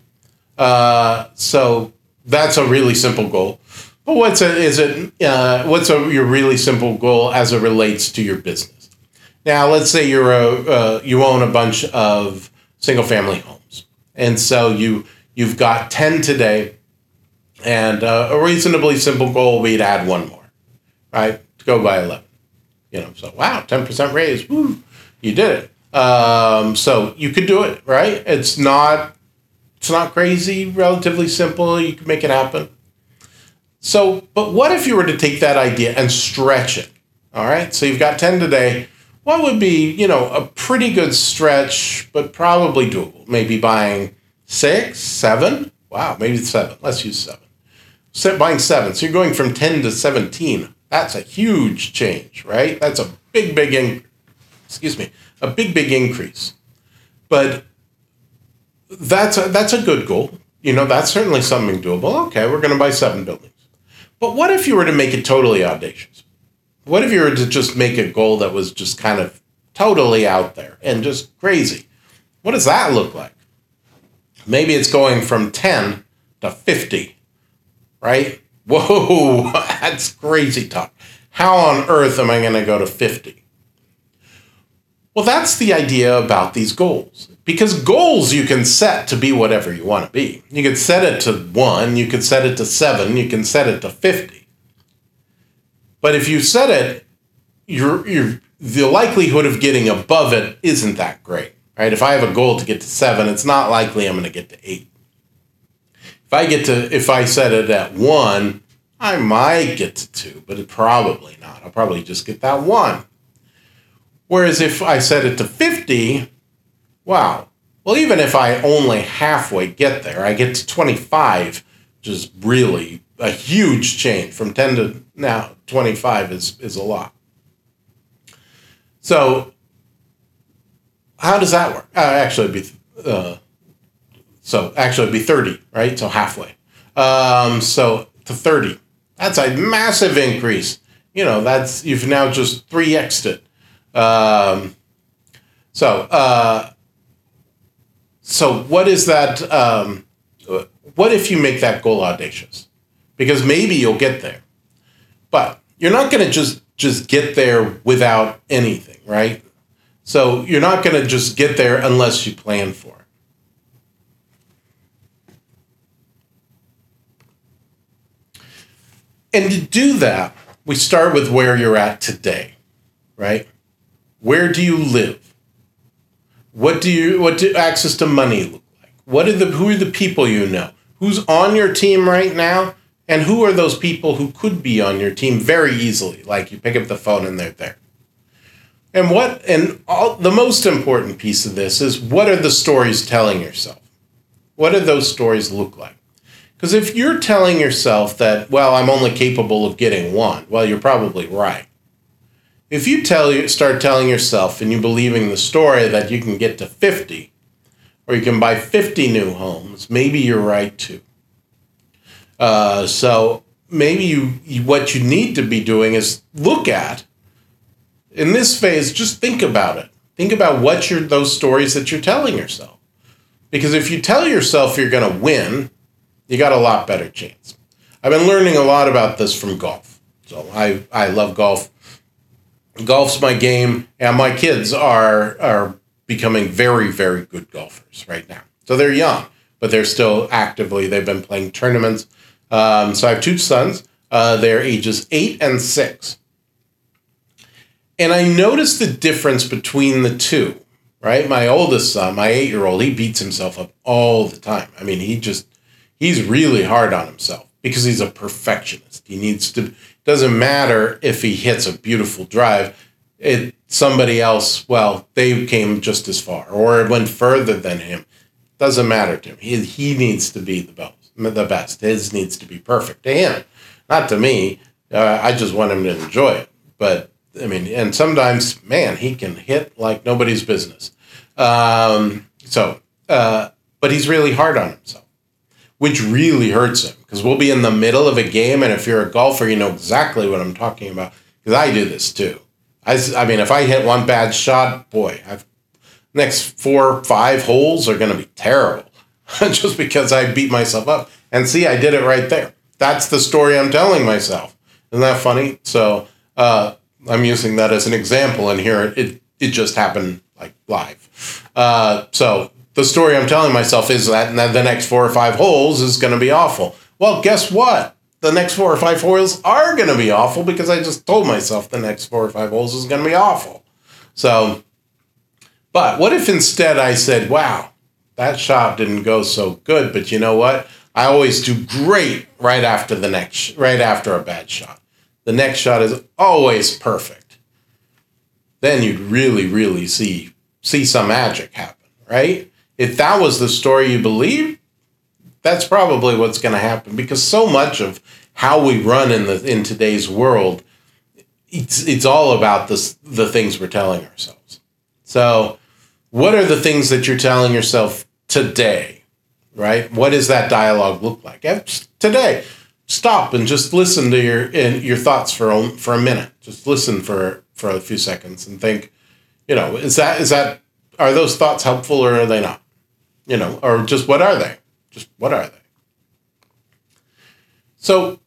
Uh, so that's a really simple goal. But what's a, is it? Uh, what's a, your really simple goal as it relates to your business? Now, let's say you're a uh, you own a bunch of single family homes, and so you you've got ten today, and uh, a reasonably simple goal would be to add one more, right? To go by eleven. You know, so wow, ten percent raise, woo, you did it. Um, so you could do it, right? It's not it's not crazy, relatively simple. You can make it happen. So, but what if you were to take that idea and stretch it? All right. So you've got 10 today. What would be, you know, a pretty good stretch, but probably doable? Maybe buying six, seven. Wow, maybe seven. Let's use seven. Buying seven. So you're going from 10 to 17. That's a huge change, right? That's a big, big, in, excuse me, a big, big increase. But that's a, that's a good goal. You know, that's certainly something doable. Okay, we're going to buy seven buildings. But what if you were to make it totally audacious? What if you were to just make a goal that was just kind of totally out there and just crazy? What does that look like? Maybe it's going from 10 to 50, right? [laughs] Whoa, that's crazy talk. How on earth am I going to go to 50? Well, that's the idea about these goals. Because goals you can set to be whatever you want to be. You can set it to one, you can set it to seven, you can set it to 50. But if you set it, you're, you're, the likelihood of getting above it isn't that great, right? If I have a goal to get to seven, it's not likely I'm going to get to eight. If I get to, if I set it at one, I might get to two, but probably not. I'll probably just get that one. Whereas if I set it to 50, wow. Well, even if I only halfway get there, I get to 25, which is really a huge change from 10 to now 25 is, is a lot. So, how does that work? Uh, actually, be uh, So actually, it'd be 30, right? So halfway. Um, so to 30. That's a massive increase. You know, that's you've now just 3x'd it. Um, so, uh, so what is that? Um, what if you make that goal audacious? Because maybe you'll get there, but you're not going to just just get there without anything, right? So you're not going to just get there unless you plan for it. And to do that, we start with where you're at today, right? Where do you live? What do you what do access to money look like? What are the who are the people you know? Who's on your team right now? And who are those people who could be on your team very easily? Like you pick up the phone and they're there. And what and all the most important piece of this is what are the stories telling yourself? What do those stories look like? Because if you're telling yourself that, well, I'm only capable of getting one, well, you're probably right. If you tell you start telling yourself and you believing the story that you can get to 50 or you can buy 50 new homes, maybe you're right too. Uh, so maybe you, what you need to be doing is look at in this phase, just think about it. Think about what you're those stories that you're telling yourself. Because if you tell yourself you're going to win, you got a lot better chance. I've been learning a lot about this from golf. So I, I love golf. Golf's my game, and my kids are are becoming very, very good golfers right now. So they're young, but they're still actively, they've been playing tournaments. Um, so I have two sons. Uh, they're ages eight and six. And I noticed the difference between the two, right? My oldest son, my eight year old, he beats himself up all the time. I mean, he just, he's really hard on himself because he's a perfectionist. He needs to, doesn't matter if he hits a beautiful drive. It, somebody else, well, they came just as far or went further than him. Doesn't matter to him. He, he needs to be the best. The best. His needs to be perfect to him, not to me. Uh, I just want him to enjoy it. But I mean, and sometimes, man, he can hit like nobody's business. Um, so, uh, but he's really hard on himself, which really hurts him because we'll be in the middle of a game, and if you're a golfer, you know exactly what I'm talking about because I do this too. I, I mean, if I hit one bad shot, boy, I've next four, five holes are going to be terrible [laughs] just because I beat myself up. And see, I did it right there. That's the story I'm telling myself. Isn't that funny? So, uh, I'm using that as an example, and here it it just happened like live. Uh, so the story I'm telling myself is that the next four or five holes is going to be awful. Well, guess what? The next four or five holes are going to be awful because I just told myself the next four or five holes is going to be awful. So, but what if instead I said, wow, that shot didn't go so good, but you know what? I always do great right after the next, right after a bad shot the next shot is always perfect. Then you'd really, really see see some magic happen, right? If that was the story you believe, that's probably what's going to happen because so much of how we run in the in today's world, it's it's all about this the things we're telling ourselves. So, what are the things that you're telling yourself today? Right? What does that dialogue look like? Today, stop and just listen to your in your thoughts for a, for a minute. Just listen for for a few seconds and think, you know, is that is that are those thoughts helpful or are they not? You know, or just what are they? Just what are they? So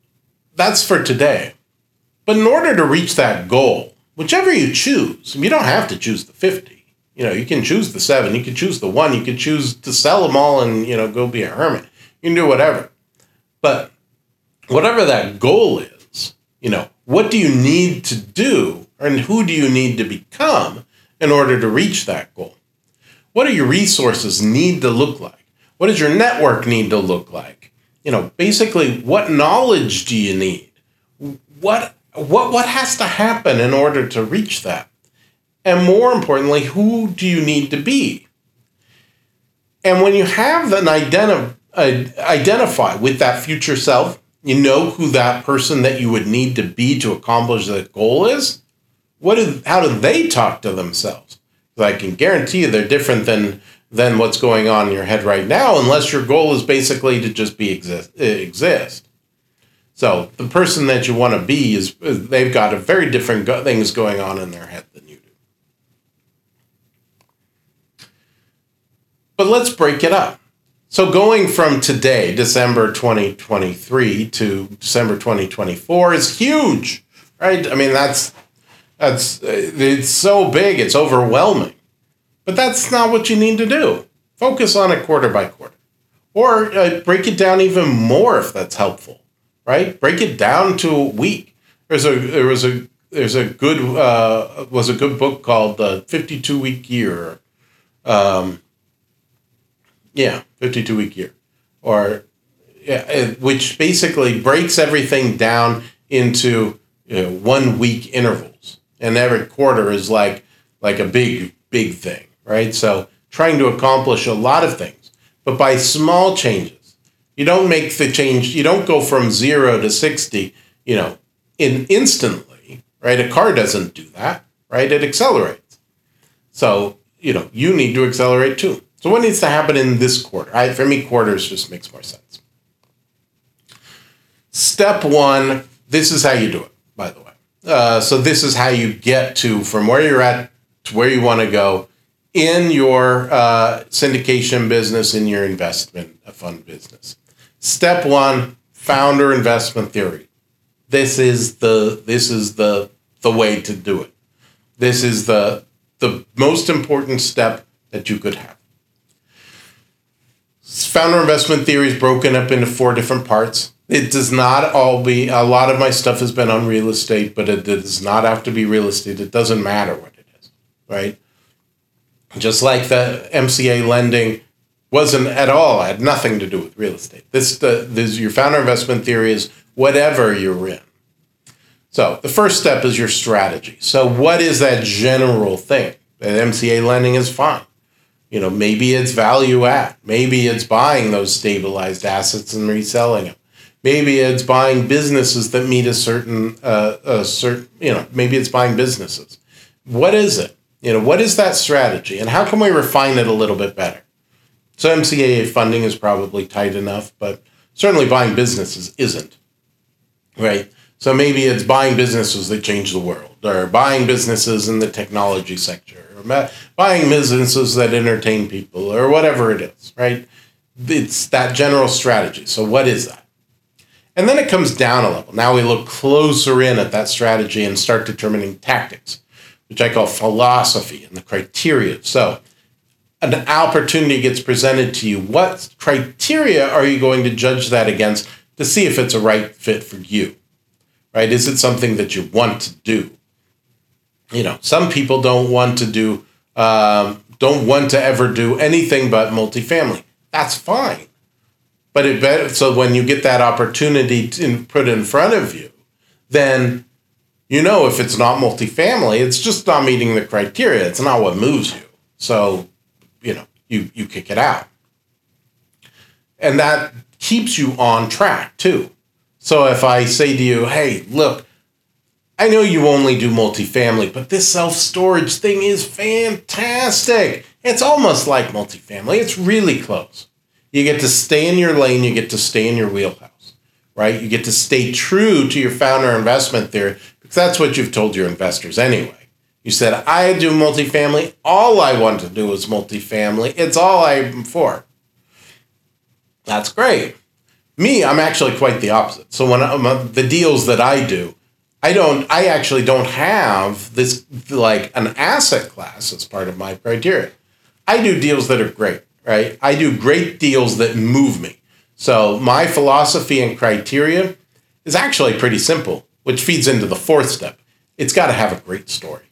that's for today. But in order to reach that goal, whichever you choose, you don't have to choose the 50. You know, you can choose the seven, you can choose the one, you can choose to sell them all and, you know, go be a hermit. You can do whatever. But whatever that goal is, you know, what do you need to do and who do you need to become in order to reach that goal? What do your resources need to look like? What does your network need to look like? You know, basically, what knowledge do you need? What what what has to happen in order to reach that? And more importantly, who do you need to be? And when you have an identi- identify with that future self, you know who that person that you would need to be to accomplish that goal is? What do, how do they talk to themselves? I can guarantee you they're different than than what's going on in your head right now, unless your goal is basically to just be exist. exist. So the person that you want to be is they've got a very different go- things going on in their head than you do. But let's break it up. So going from today, December 2023 to December 2024 is huge, right? I mean that's that's it's so big, it's overwhelming. But that's not what you need to do. Focus on it quarter by quarter. Or uh, break it down even more if that's helpful, right? Break it down to a week. There's a there was a there's a good uh, was a good book called the 52 week year. Um, yeah, 52 week year. Or yeah, which basically breaks everything down into you know, one week intervals. And every quarter is like like a big big thing right? So trying to accomplish a lot of things, but by small changes. You don't make the change, you don't go from zero to 60, you know, in instantly, right? A car doesn't do that, right? It accelerates. So, you know, you need to accelerate too. So what needs to happen in this quarter? I, for me, quarters just makes more sense. Step one, this is how you do it. Uh, so this is how you get to from where you're at to where you want to go in your uh, syndication business, in your investment fund business. Step one: founder investment theory. This is the this is the the way to do it. This is the the most important step that you could have. Founder investment theory is broken up into four different parts. It does not all be, a lot of my stuff has been on real estate, but it does not have to be real estate. It doesn't matter what it is, right? just like the MCA lending wasn't at all had nothing to do with real estate. This the this your founder investment theory is whatever you're in. So the first step is your strategy. So what is that general thing? That MCA lending is fine. You know, maybe it's value add. Maybe it's buying those stabilized assets and reselling them. Maybe it's buying businesses that meet a certain, uh, a certain, you know, maybe it's buying businesses. What is it? You know, what is that strategy and how can we refine it a little bit better? So MCA funding is probably tight enough, but certainly buying businesses isn't. Right? So maybe it's buying businesses that change the world or buying businesses in the technology sector or buying businesses that entertain people or whatever it is, right? It's that general strategy. So what is that? And then it comes down a level. Now we look closer in at that strategy and start determining tactics which I call philosophy and the criteria. So, an opportunity gets presented to you. What criteria are you going to judge that against to see if it's a right fit for you? Right? Is it something that you want to do? You know, some people don't want to do, um, don't want to ever do anything but multifamily. That's fine. But it so when you get that opportunity to put in front of you, then you know if it's not multifamily, it's just not meeting the criteria. It's not what moves you. So, you know, you you kick it out. And that keeps you on track too. So if I say to you, "Hey, look, I know you only do multifamily, but this self-storage thing is fantastic. It's almost like multifamily. It's really close. You get to stay in your lane, you get to stay in your wheelhouse, right? You get to stay true to your founder investment theory because that's what you've told your investors anyway. You said, I do multifamily. All I want to do is multifamily. It's all I'm for. That's great. Me, I'm actually quite the opposite. So when I'm, uh, the deals that I do, I don't. I actually don't have this like an asset class as part of my criteria. I do deals that are great, right? I do great deals that move me. So my philosophy and criteria is actually pretty simple which feeds into the fourth step. It's got to have a great story.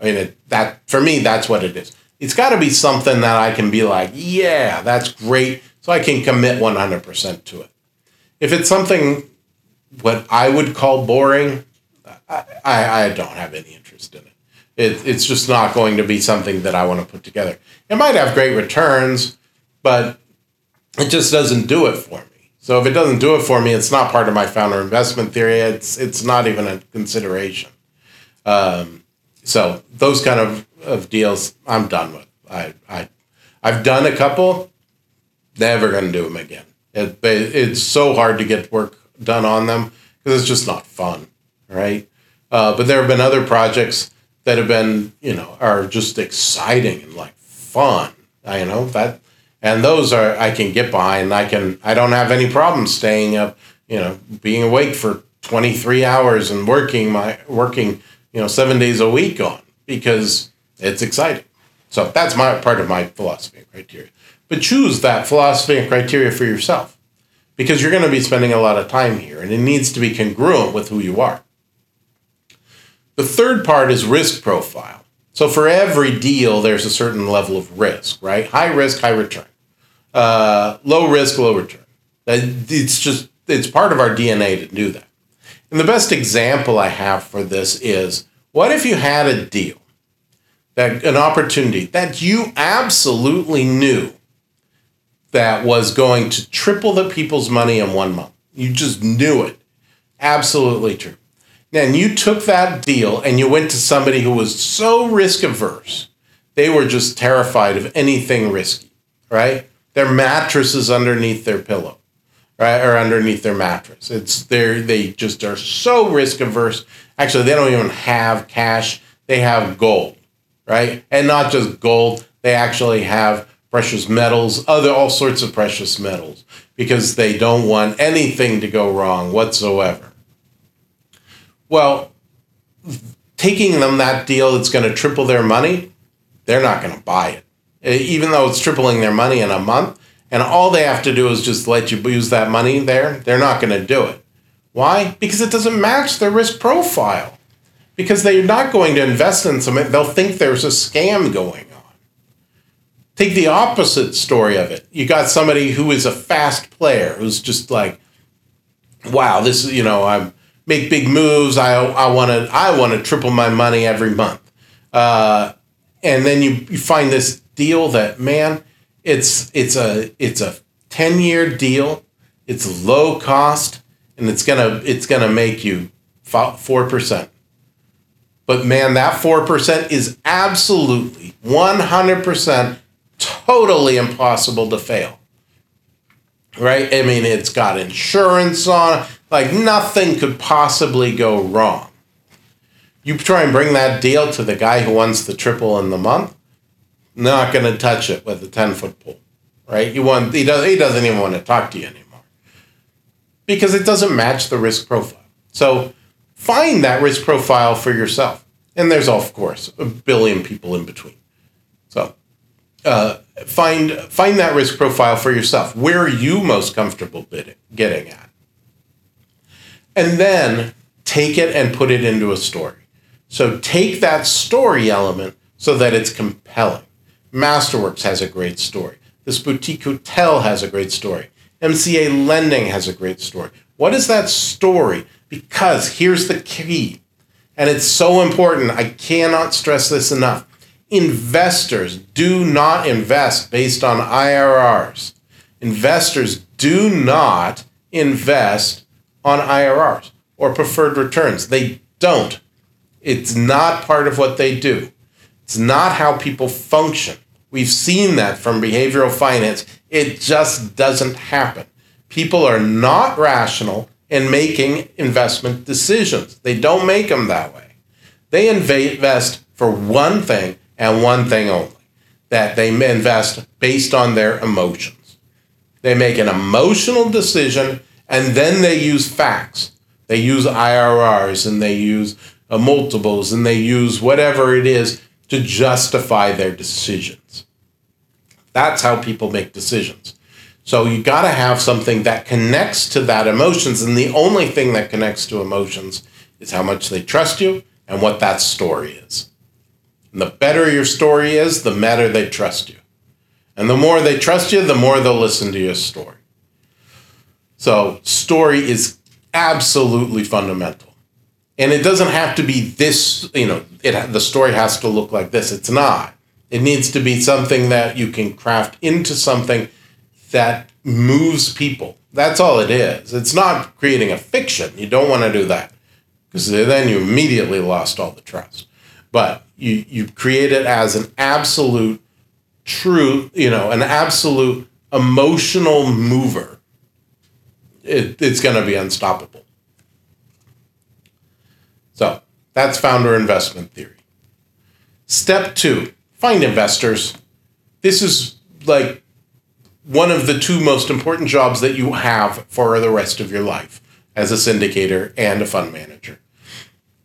I mean, it, that for me, that's what it is. It's got to be something that I can be like, yeah, that's great, so I can commit one hundred percent to it. If it's something what I would call boring, I, I, I don't have any interest in it. It. It's just not going to be something that I want to put together. It might have great returns, but it just doesn't do it for me. So if it doesn't do it for me, it's not part of my founder investment theory. It's it's not even a consideration. Um, so those kind of, of deals, I'm done with. I I I've done a couple, never going to do them again. It, it's so hard to get work done on them because it's just not fun, right? Uh, but there have been other projects that have been, you know, are just exciting and like fun. I you know that, and those are I can get behind. I can I don't have any problem staying up, you know, being awake for twenty three hours and working my working, you know, seven days a week on because it's exciting. So that's my part of my philosophy and criteria. But choose that philosophy and criteria for yourself because you're going to be spending a lot of time here and it needs to be congruent with who you are. The third part is risk profile. So for every deal, there's a certain level of risk, right? High risk, high return. Uh, low risk, low return. It's just, it's part of our DNA to do that. And the best example I have for this is what if you had a deal, that an opportunity that you absolutely knew that was going to triple the people's money in one month? You just knew it. Absolutely true. And you took that deal and you went to somebody who was so risk averse. They were just terrified of anything risky, right? Their mattress is underneath their pillow, right? Or underneath their mattress. It's there, they just are so risk averse. Actually, they don't even have cash, they have gold, right? And not just gold, they actually have precious metals, other all sorts of precious metals, because they don't want anything to go wrong whatsoever. Well, taking them that deal that's going to triple their money, they're not going to buy it. Even though it's tripling their money in a month, and all they have to do is just let you use that money there, they're not going to do it. Why? Because it doesn't match their risk profile. Because they're not going to invest in something, they'll think there's a scam going on. Take the opposite story of it. You got somebody who is a fast player who's just like, wow, this is, you know, I'm make big moves. I I want to I want to triple my money every month. Uh, and then you, you find this deal that man, it's it's a it's a ten year deal. It's low cost and it's gonna it's gonna make you four percent. But man, that four percent is absolutely one hundred percent totally impossible to fail. Right? I mean, it's got insurance on like nothing could possibly go wrong. You try and bring that deal to the guy who wants the triple in the month, not going to touch it with a 10 foot pole, right? You want, he, does, he doesn't even want to talk to you anymore because it doesn't match the risk profile. So find that risk profile for yourself. And there's, of course, a billion people in between. So uh, find, find that risk profile for yourself. Where are you most comfortable bidding, getting at? And then take it and put it into a story. So take that story element so that it's compelling. Masterworks has a great story. This boutique hotel has a great story. MCA Lending has a great story. What is that story? Because here's the key, and it's so important. I cannot stress this enough. Investors do not invest based on IRRs. Investors do not invest on IRRs or preferred returns. They don't. It's not part of what they do. It's not how people function. We've seen that from behavioral finance. It just doesn't happen. People are not rational in making investment decisions. They don't make them that way. They invest for one thing and one thing only that they invest based on their emotions. They make an emotional decision and then they use facts. They use IRRs and they use uh, multiples and they use whatever it is to justify their decisions. That's how people make decisions. So you got to have something that connects to that emotions and the only thing that connects to emotions is how much they trust you and what that story is. And the better your story is, the better they trust you. And the more they trust you, the more they'll listen to your story. So, story is absolutely fundamental. And it doesn't have to be this, you know, it the story has to look like this. It's not. It needs to be something that you can craft into something that moves people. That's all it is. It's not creating a fiction. You don't want to do that because then you immediately lost all the trust. But you, you create it as an absolute true, you know, an absolute emotional mover, it, it's going to be unstoppable. So that's founder investment theory. Step two find investors. This is like one of the two most important jobs that you have for the rest of your life as a syndicator and a fund manager.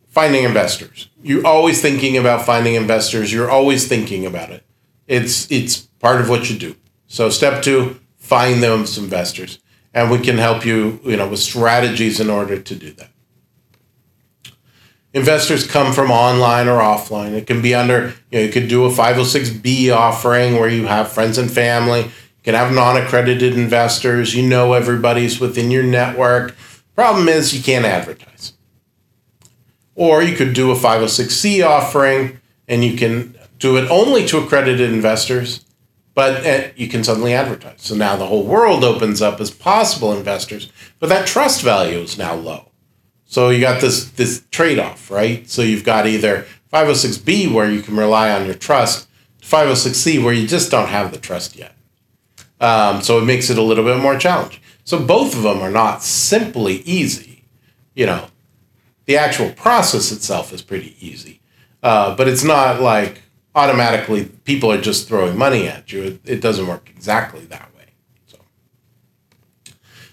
Finding investors. You're always thinking about finding investors. You're always thinking about it. It's it's part of what you do. So step two, find those investors. And we can help you, you know, with strategies in order to do that. Investors come from online or offline. It can be under, you know, you could do a 506B offering where you have friends and family you can have non accredited investors. You know everybody's within your network. Problem is, you can't advertise. Or you could do a 506C offering and you can do it only to accredited investors, but eh, you can suddenly advertise. So now the whole world opens up as possible investors, but that trust value is now low. So you got this this trade off, right? So you've got either 506B where you can rely on your trust, 506C where you just don't have the trust yet. Um, so it makes it a little bit more challenging. So both of them are not simply easy. You know, the actual process itself is pretty easy, uh, but it's not like automatically people are just throwing money at you. It, it doesn't work exactly that way. So,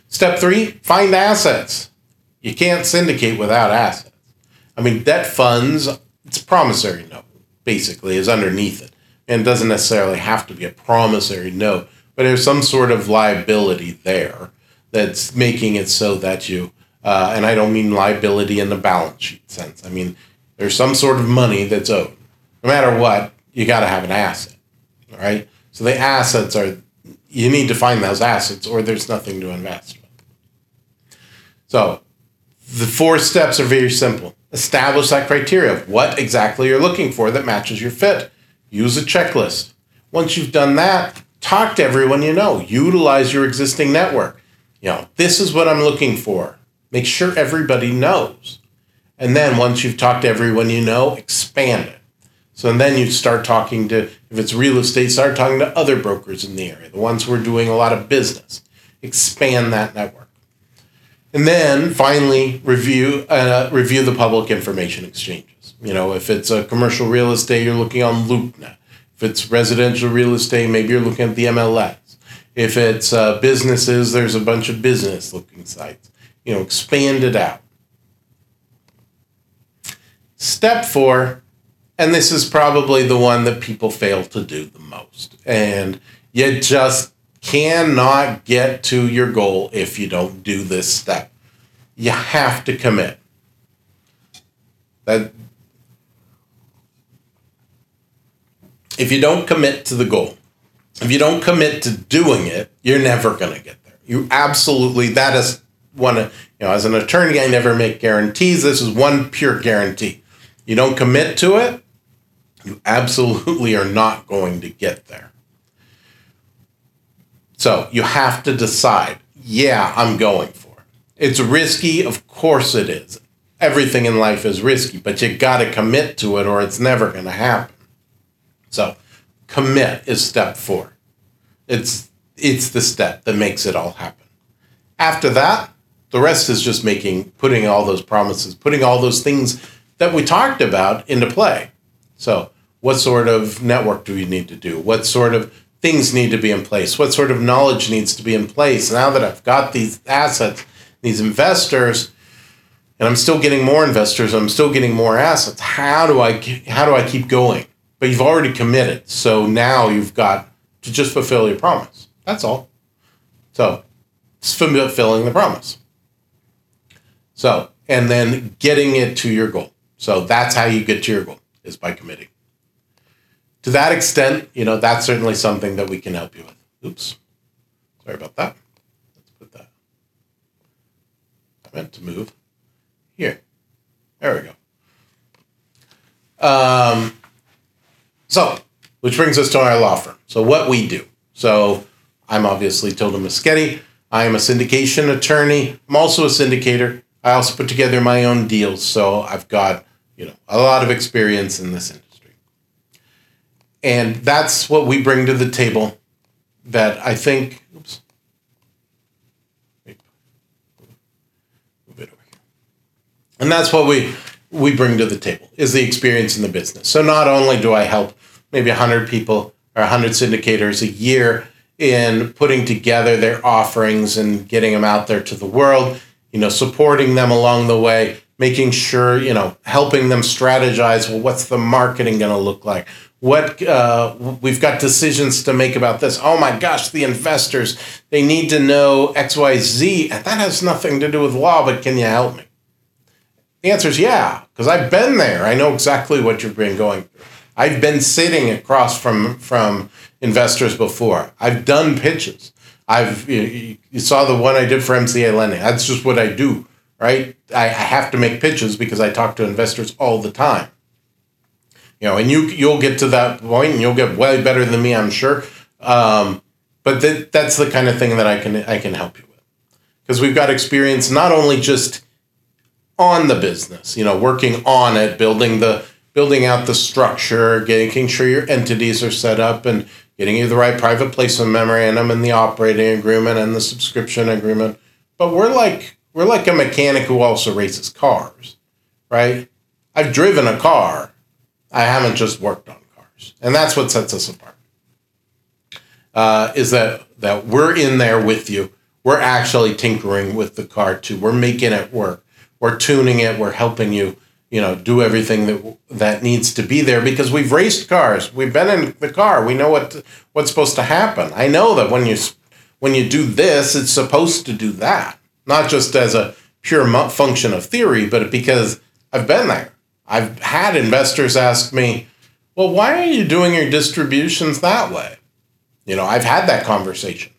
step three: find assets. You can't syndicate without assets. I mean, debt funds. It's promissory note basically is underneath it, and it doesn't necessarily have to be a promissory note but there's some sort of liability there that's making it so that you, uh, and I don't mean liability in the balance sheet sense. I mean, there's some sort of money that's owed. No matter what, you got to have an asset, right? So the assets are, you need to find those assets or there's nothing to invest. So the four steps are very simple. Establish that criteria of what exactly you're looking for that matches your fit. Use a checklist. Once you've done that, talk to everyone you know, utilize your existing network. You know, this is what I'm looking for. Make sure everybody knows. And then once you've talked to everyone you know, expand it. So and then you start talking to, if it's real estate, start talking to other brokers in the area, the ones who are doing a lot of business. Expand that network. And then finally review uh, review the public information exchanges. You know, if it's a commercial real estate, you're looking on LoopNet. If it's residential real estate, maybe you're looking at the MLS. If it's uh, businesses, there's a bunch of business looking sites. You know, expand it out. Step four, and this is probably the one that people fail to do the most. And you just cannot get to your goal if you don't do this step. You have to commit. That if you don't commit to the goal, if you don't commit to doing it, you're never going to get there. You absolutely, that is one, you know, as an attorney, I never make guarantees. This is one pure guarantee. You don't commit to it, you absolutely are not going to get there. So you have to decide, yeah, I'm going for it. It's risky, of course it is. Everything in life is risky, but you got to commit to it or it's never going to happen. So commit is step four. It's it's the step that makes it all happen. After that, the rest is just making putting all those promises, putting all those things that we talked about into play. So, what sort of network do we need to do? What sort of things need to be in place? What sort of knowledge needs to be in place? Now that I've got these assets, these investors, and I'm still getting more investors, I'm still getting more assets. How do I how do I keep going? but you've already committed. So now you've got to just fulfill your promise. That's all. So it's fulfilling the promise. So, and then getting it to your goal. So that's how you get to your goal is by committing. To that extent, you know, that's certainly something that we can help you with. Oops. Sorry about that. Let's put that. I meant to move. Here. There we go. Um, so, which brings us to our law firm. So, what we do. So, I'm obviously Tilden Moschetti. I am a syndication attorney. I'm also a syndicator. I also put together my own deals. So, I've got, you know, a lot of experience in this industry. and that's what we bring to the table that I think oops, move it. And that's what we we bring to the table is the experience in the business. So not only do I help maybe 100 people or 100 syndicators a year in putting together their offerings and getting them out there to the world, you know, supporting them along the way, making sure, you know, helping them strategize, well, what's the marketing going to look like? What uh, we've got decisions to make about this. Oh my gosh, the investors, they need to know XYZ. And that has nothing to do with law, but can you help me? The answer is yeah, because I've been there. I know exactly what you've been going through. I've been sitting across from from investors before. I've done pitches. I've you, you saw the one I did for MCA lending. That's just what I do, right? I, I have to make pitches because I talk to investors all the time. You know, and you you'll get to that point and you'll get way better than me, I'm sure. Um, but that that's the kind of thing that I can I can help you with because we've got experience not only just on the business, you know, working on it, building the building out the structure, making sure your entities are set up and getting you the right private placement memorandum and the operating agreement and the subscription agreement. But we're like we're like a mechanic who also races cars, right? I've driven a car. I haven't just worked on cars. And that's what sets us apart. Uh, is that that we're in there with you. We're actually tinkering with the car too. We're making it work we're tuning it, we're helping you, you know, do everything that that needs to be there because we've raced cars. We've been in the car. We know what what's supposed to happen. I know that when you when you do this, it's supposed to do that. Not just as a pure function of theory, but because I've been there. I've had investors ask me, "Well, why are you doing your distributions that way?" You know, I've had that conversation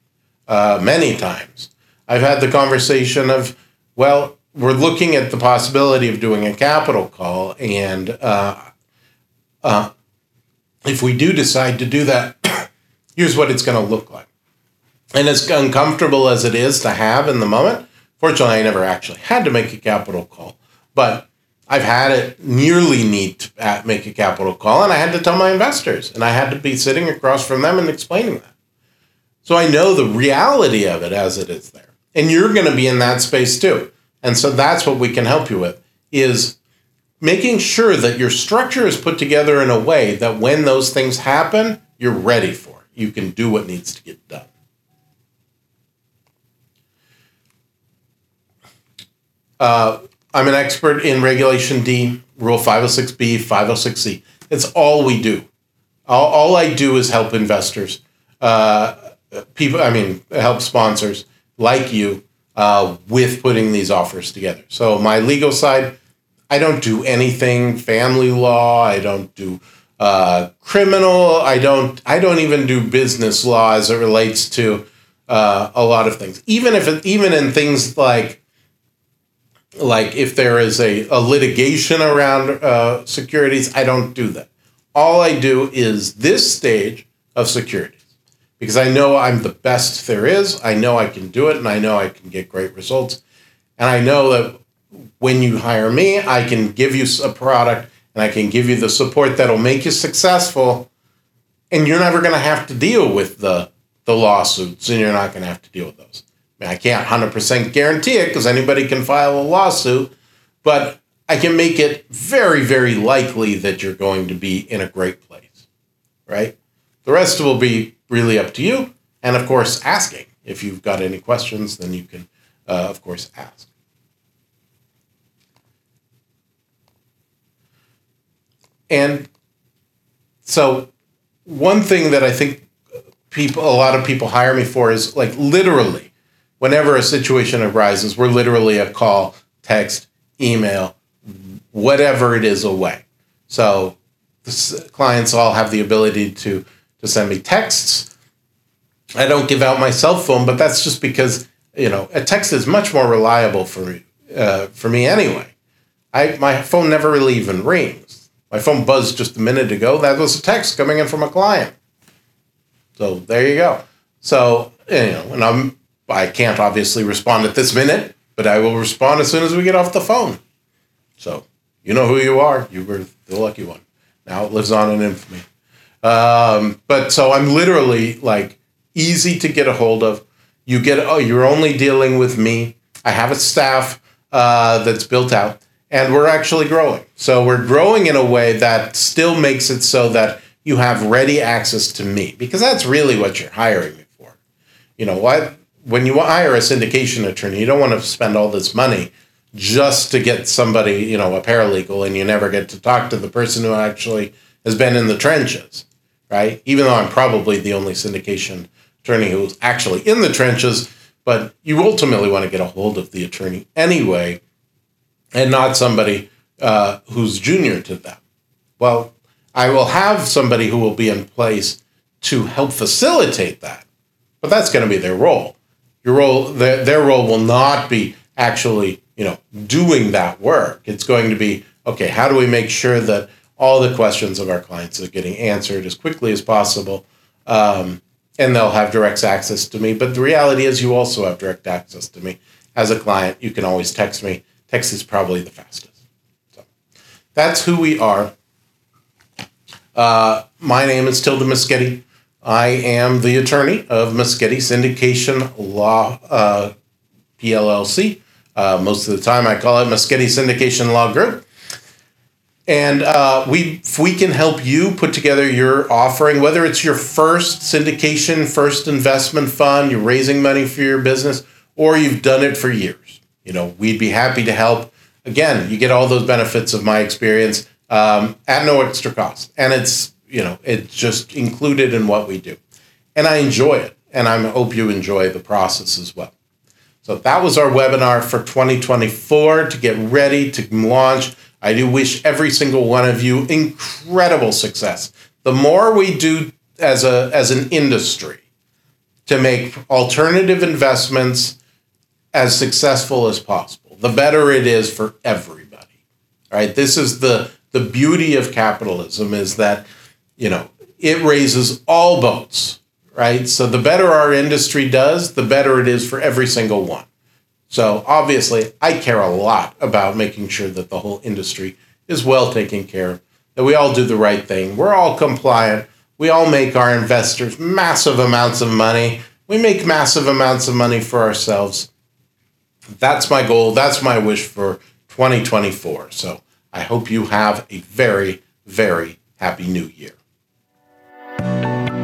uh, many times. I've had the conversation of, "Well, we're looking at the possibility of doing a capital call, and uh, uh, if we do decide to do that, [coughs] here's what it's going to look like. And as uncomfortable as it is to have in the moment, fortunately, I never actually had to make a capital call, but I've had it nearly need to make a capital call, and I had to tell my investors, and I had to be sitting across from them and explaining that. So I know the reality of it as it is there. And you're going to be in that space too. And so that's what we can help you with is making sure that your structure is put together in a way that when those things happen, you're ready for it. You can do what needs to get done. Uh, I'm an expert in Regulation D, Rule 506B, 506C. It's all we do. All, all I do is help investors, uh, people, I mean, help sponsors like you uh, with putting these offers together. So my legal side, I don't do anything family law. I don't do uh, criminal. I don't. I don't even do business law as it relates to uh, a lot of things. Even if it, even in things like like if there is a, a litigation around uh, securities, I don't do that. All I do is this stage of securities because I know I'm the best there is. I know I can do it and I know I can get great results. And I know that when you hire me, I can give you a product and I can give you the support that'll make you successful. And you're never going to have to deal with the, the lawsuits and you're not going to have to deal with those. I, can't 100% guarantee it because anybody can file a lawsuit, but I can make it very, very likely that you're going to be in a great place, right? The rest will be really up to you. And of course, asking. If you've got any questions, then you can, uh, of course, ask. And so, one thing that I think people, a lot of people hire me for is like literally, whenever a situation arises, we're literally a call, text, email, whatever it is away. So, clients all have the ability to to send me texts. I don't give out my cell phone, but that's just because you know a text is much more reliable for me uh, for me anyway. I my phone never really even rings. My phone buzzed just a minute ago. That was a text coming in from a client. So there you go. So you know, and I'm I can't obviously respond at this minute, but I will respond as soon as we get off the phone. So you know who you are. You were the lucky one. Now it lives on in infamy. Um, but so I'm literally like easy to get a hold of. You get oh, you're only dealing with me. I have a staff uh, that's built out, and we're actually growing. So we're growing in a way that still makes it so that you have ready access to me because that's really what you're hiring me for. You know what? When you hire a syndication attorney, you don't want to spend all this money just to get somebody, you know, a paralegal, and you never get to talk to the person who actually has been in the trenches, right? Even though I'm probably the only syndication attorney who's actually in the trenches, but you ultimately want to get a hold of the attorney anyway, and not somebody uh, who's junior to them. Well, I will have somebody who will be in place to help facilitate that, but that's going to be their role. Your role, their, their role will not be actually you know, doing that work. It's going to be okay, how do we make sure that all the questions of our clients are getting answered as quickly as possible? Um, and they'll have direct access to me. But the reality is, you also have direct access to me. As a client, you can always text me. Text is probably the fastest. So that's who we are. Uh, my name is Tilden Moschetti. I am the attorney of Moschetti Syndication Law uh, PLLC. Uh, most of the time, I call it Moschetti Syndication Law Group. And uh, we, we can help you put together your offering, whether it's your first syndication, first investment fund, you're raising money for your business, or you've done it for years, you know, we'd be happy to help. Again, you get all those benefits of my experience um, at no extra cost, and it's you know it's just included in what we do, and I enjoy it, and I hope you enjoy the process as well. So that was our webinar for 2024 to get ready to launch. I do wish every single one of you incredible success. The more we do as a as an industry to make alternative investments as successful as possible, the better it is for everybody. Right? This is the the beauty of capitalism is that, you know, it raises all boats right? So the better our industry does, the better it is for every single one. So obviously, I care a lot about making sure that the whole industry is well taken care of, that we all do the right thing, we're all compliant, we all make our investors massive amounts of money, we make massive amounts of money for ourselves. That's my goal, that's my wish for 2024. So I hope you have a very, very happy new year thank you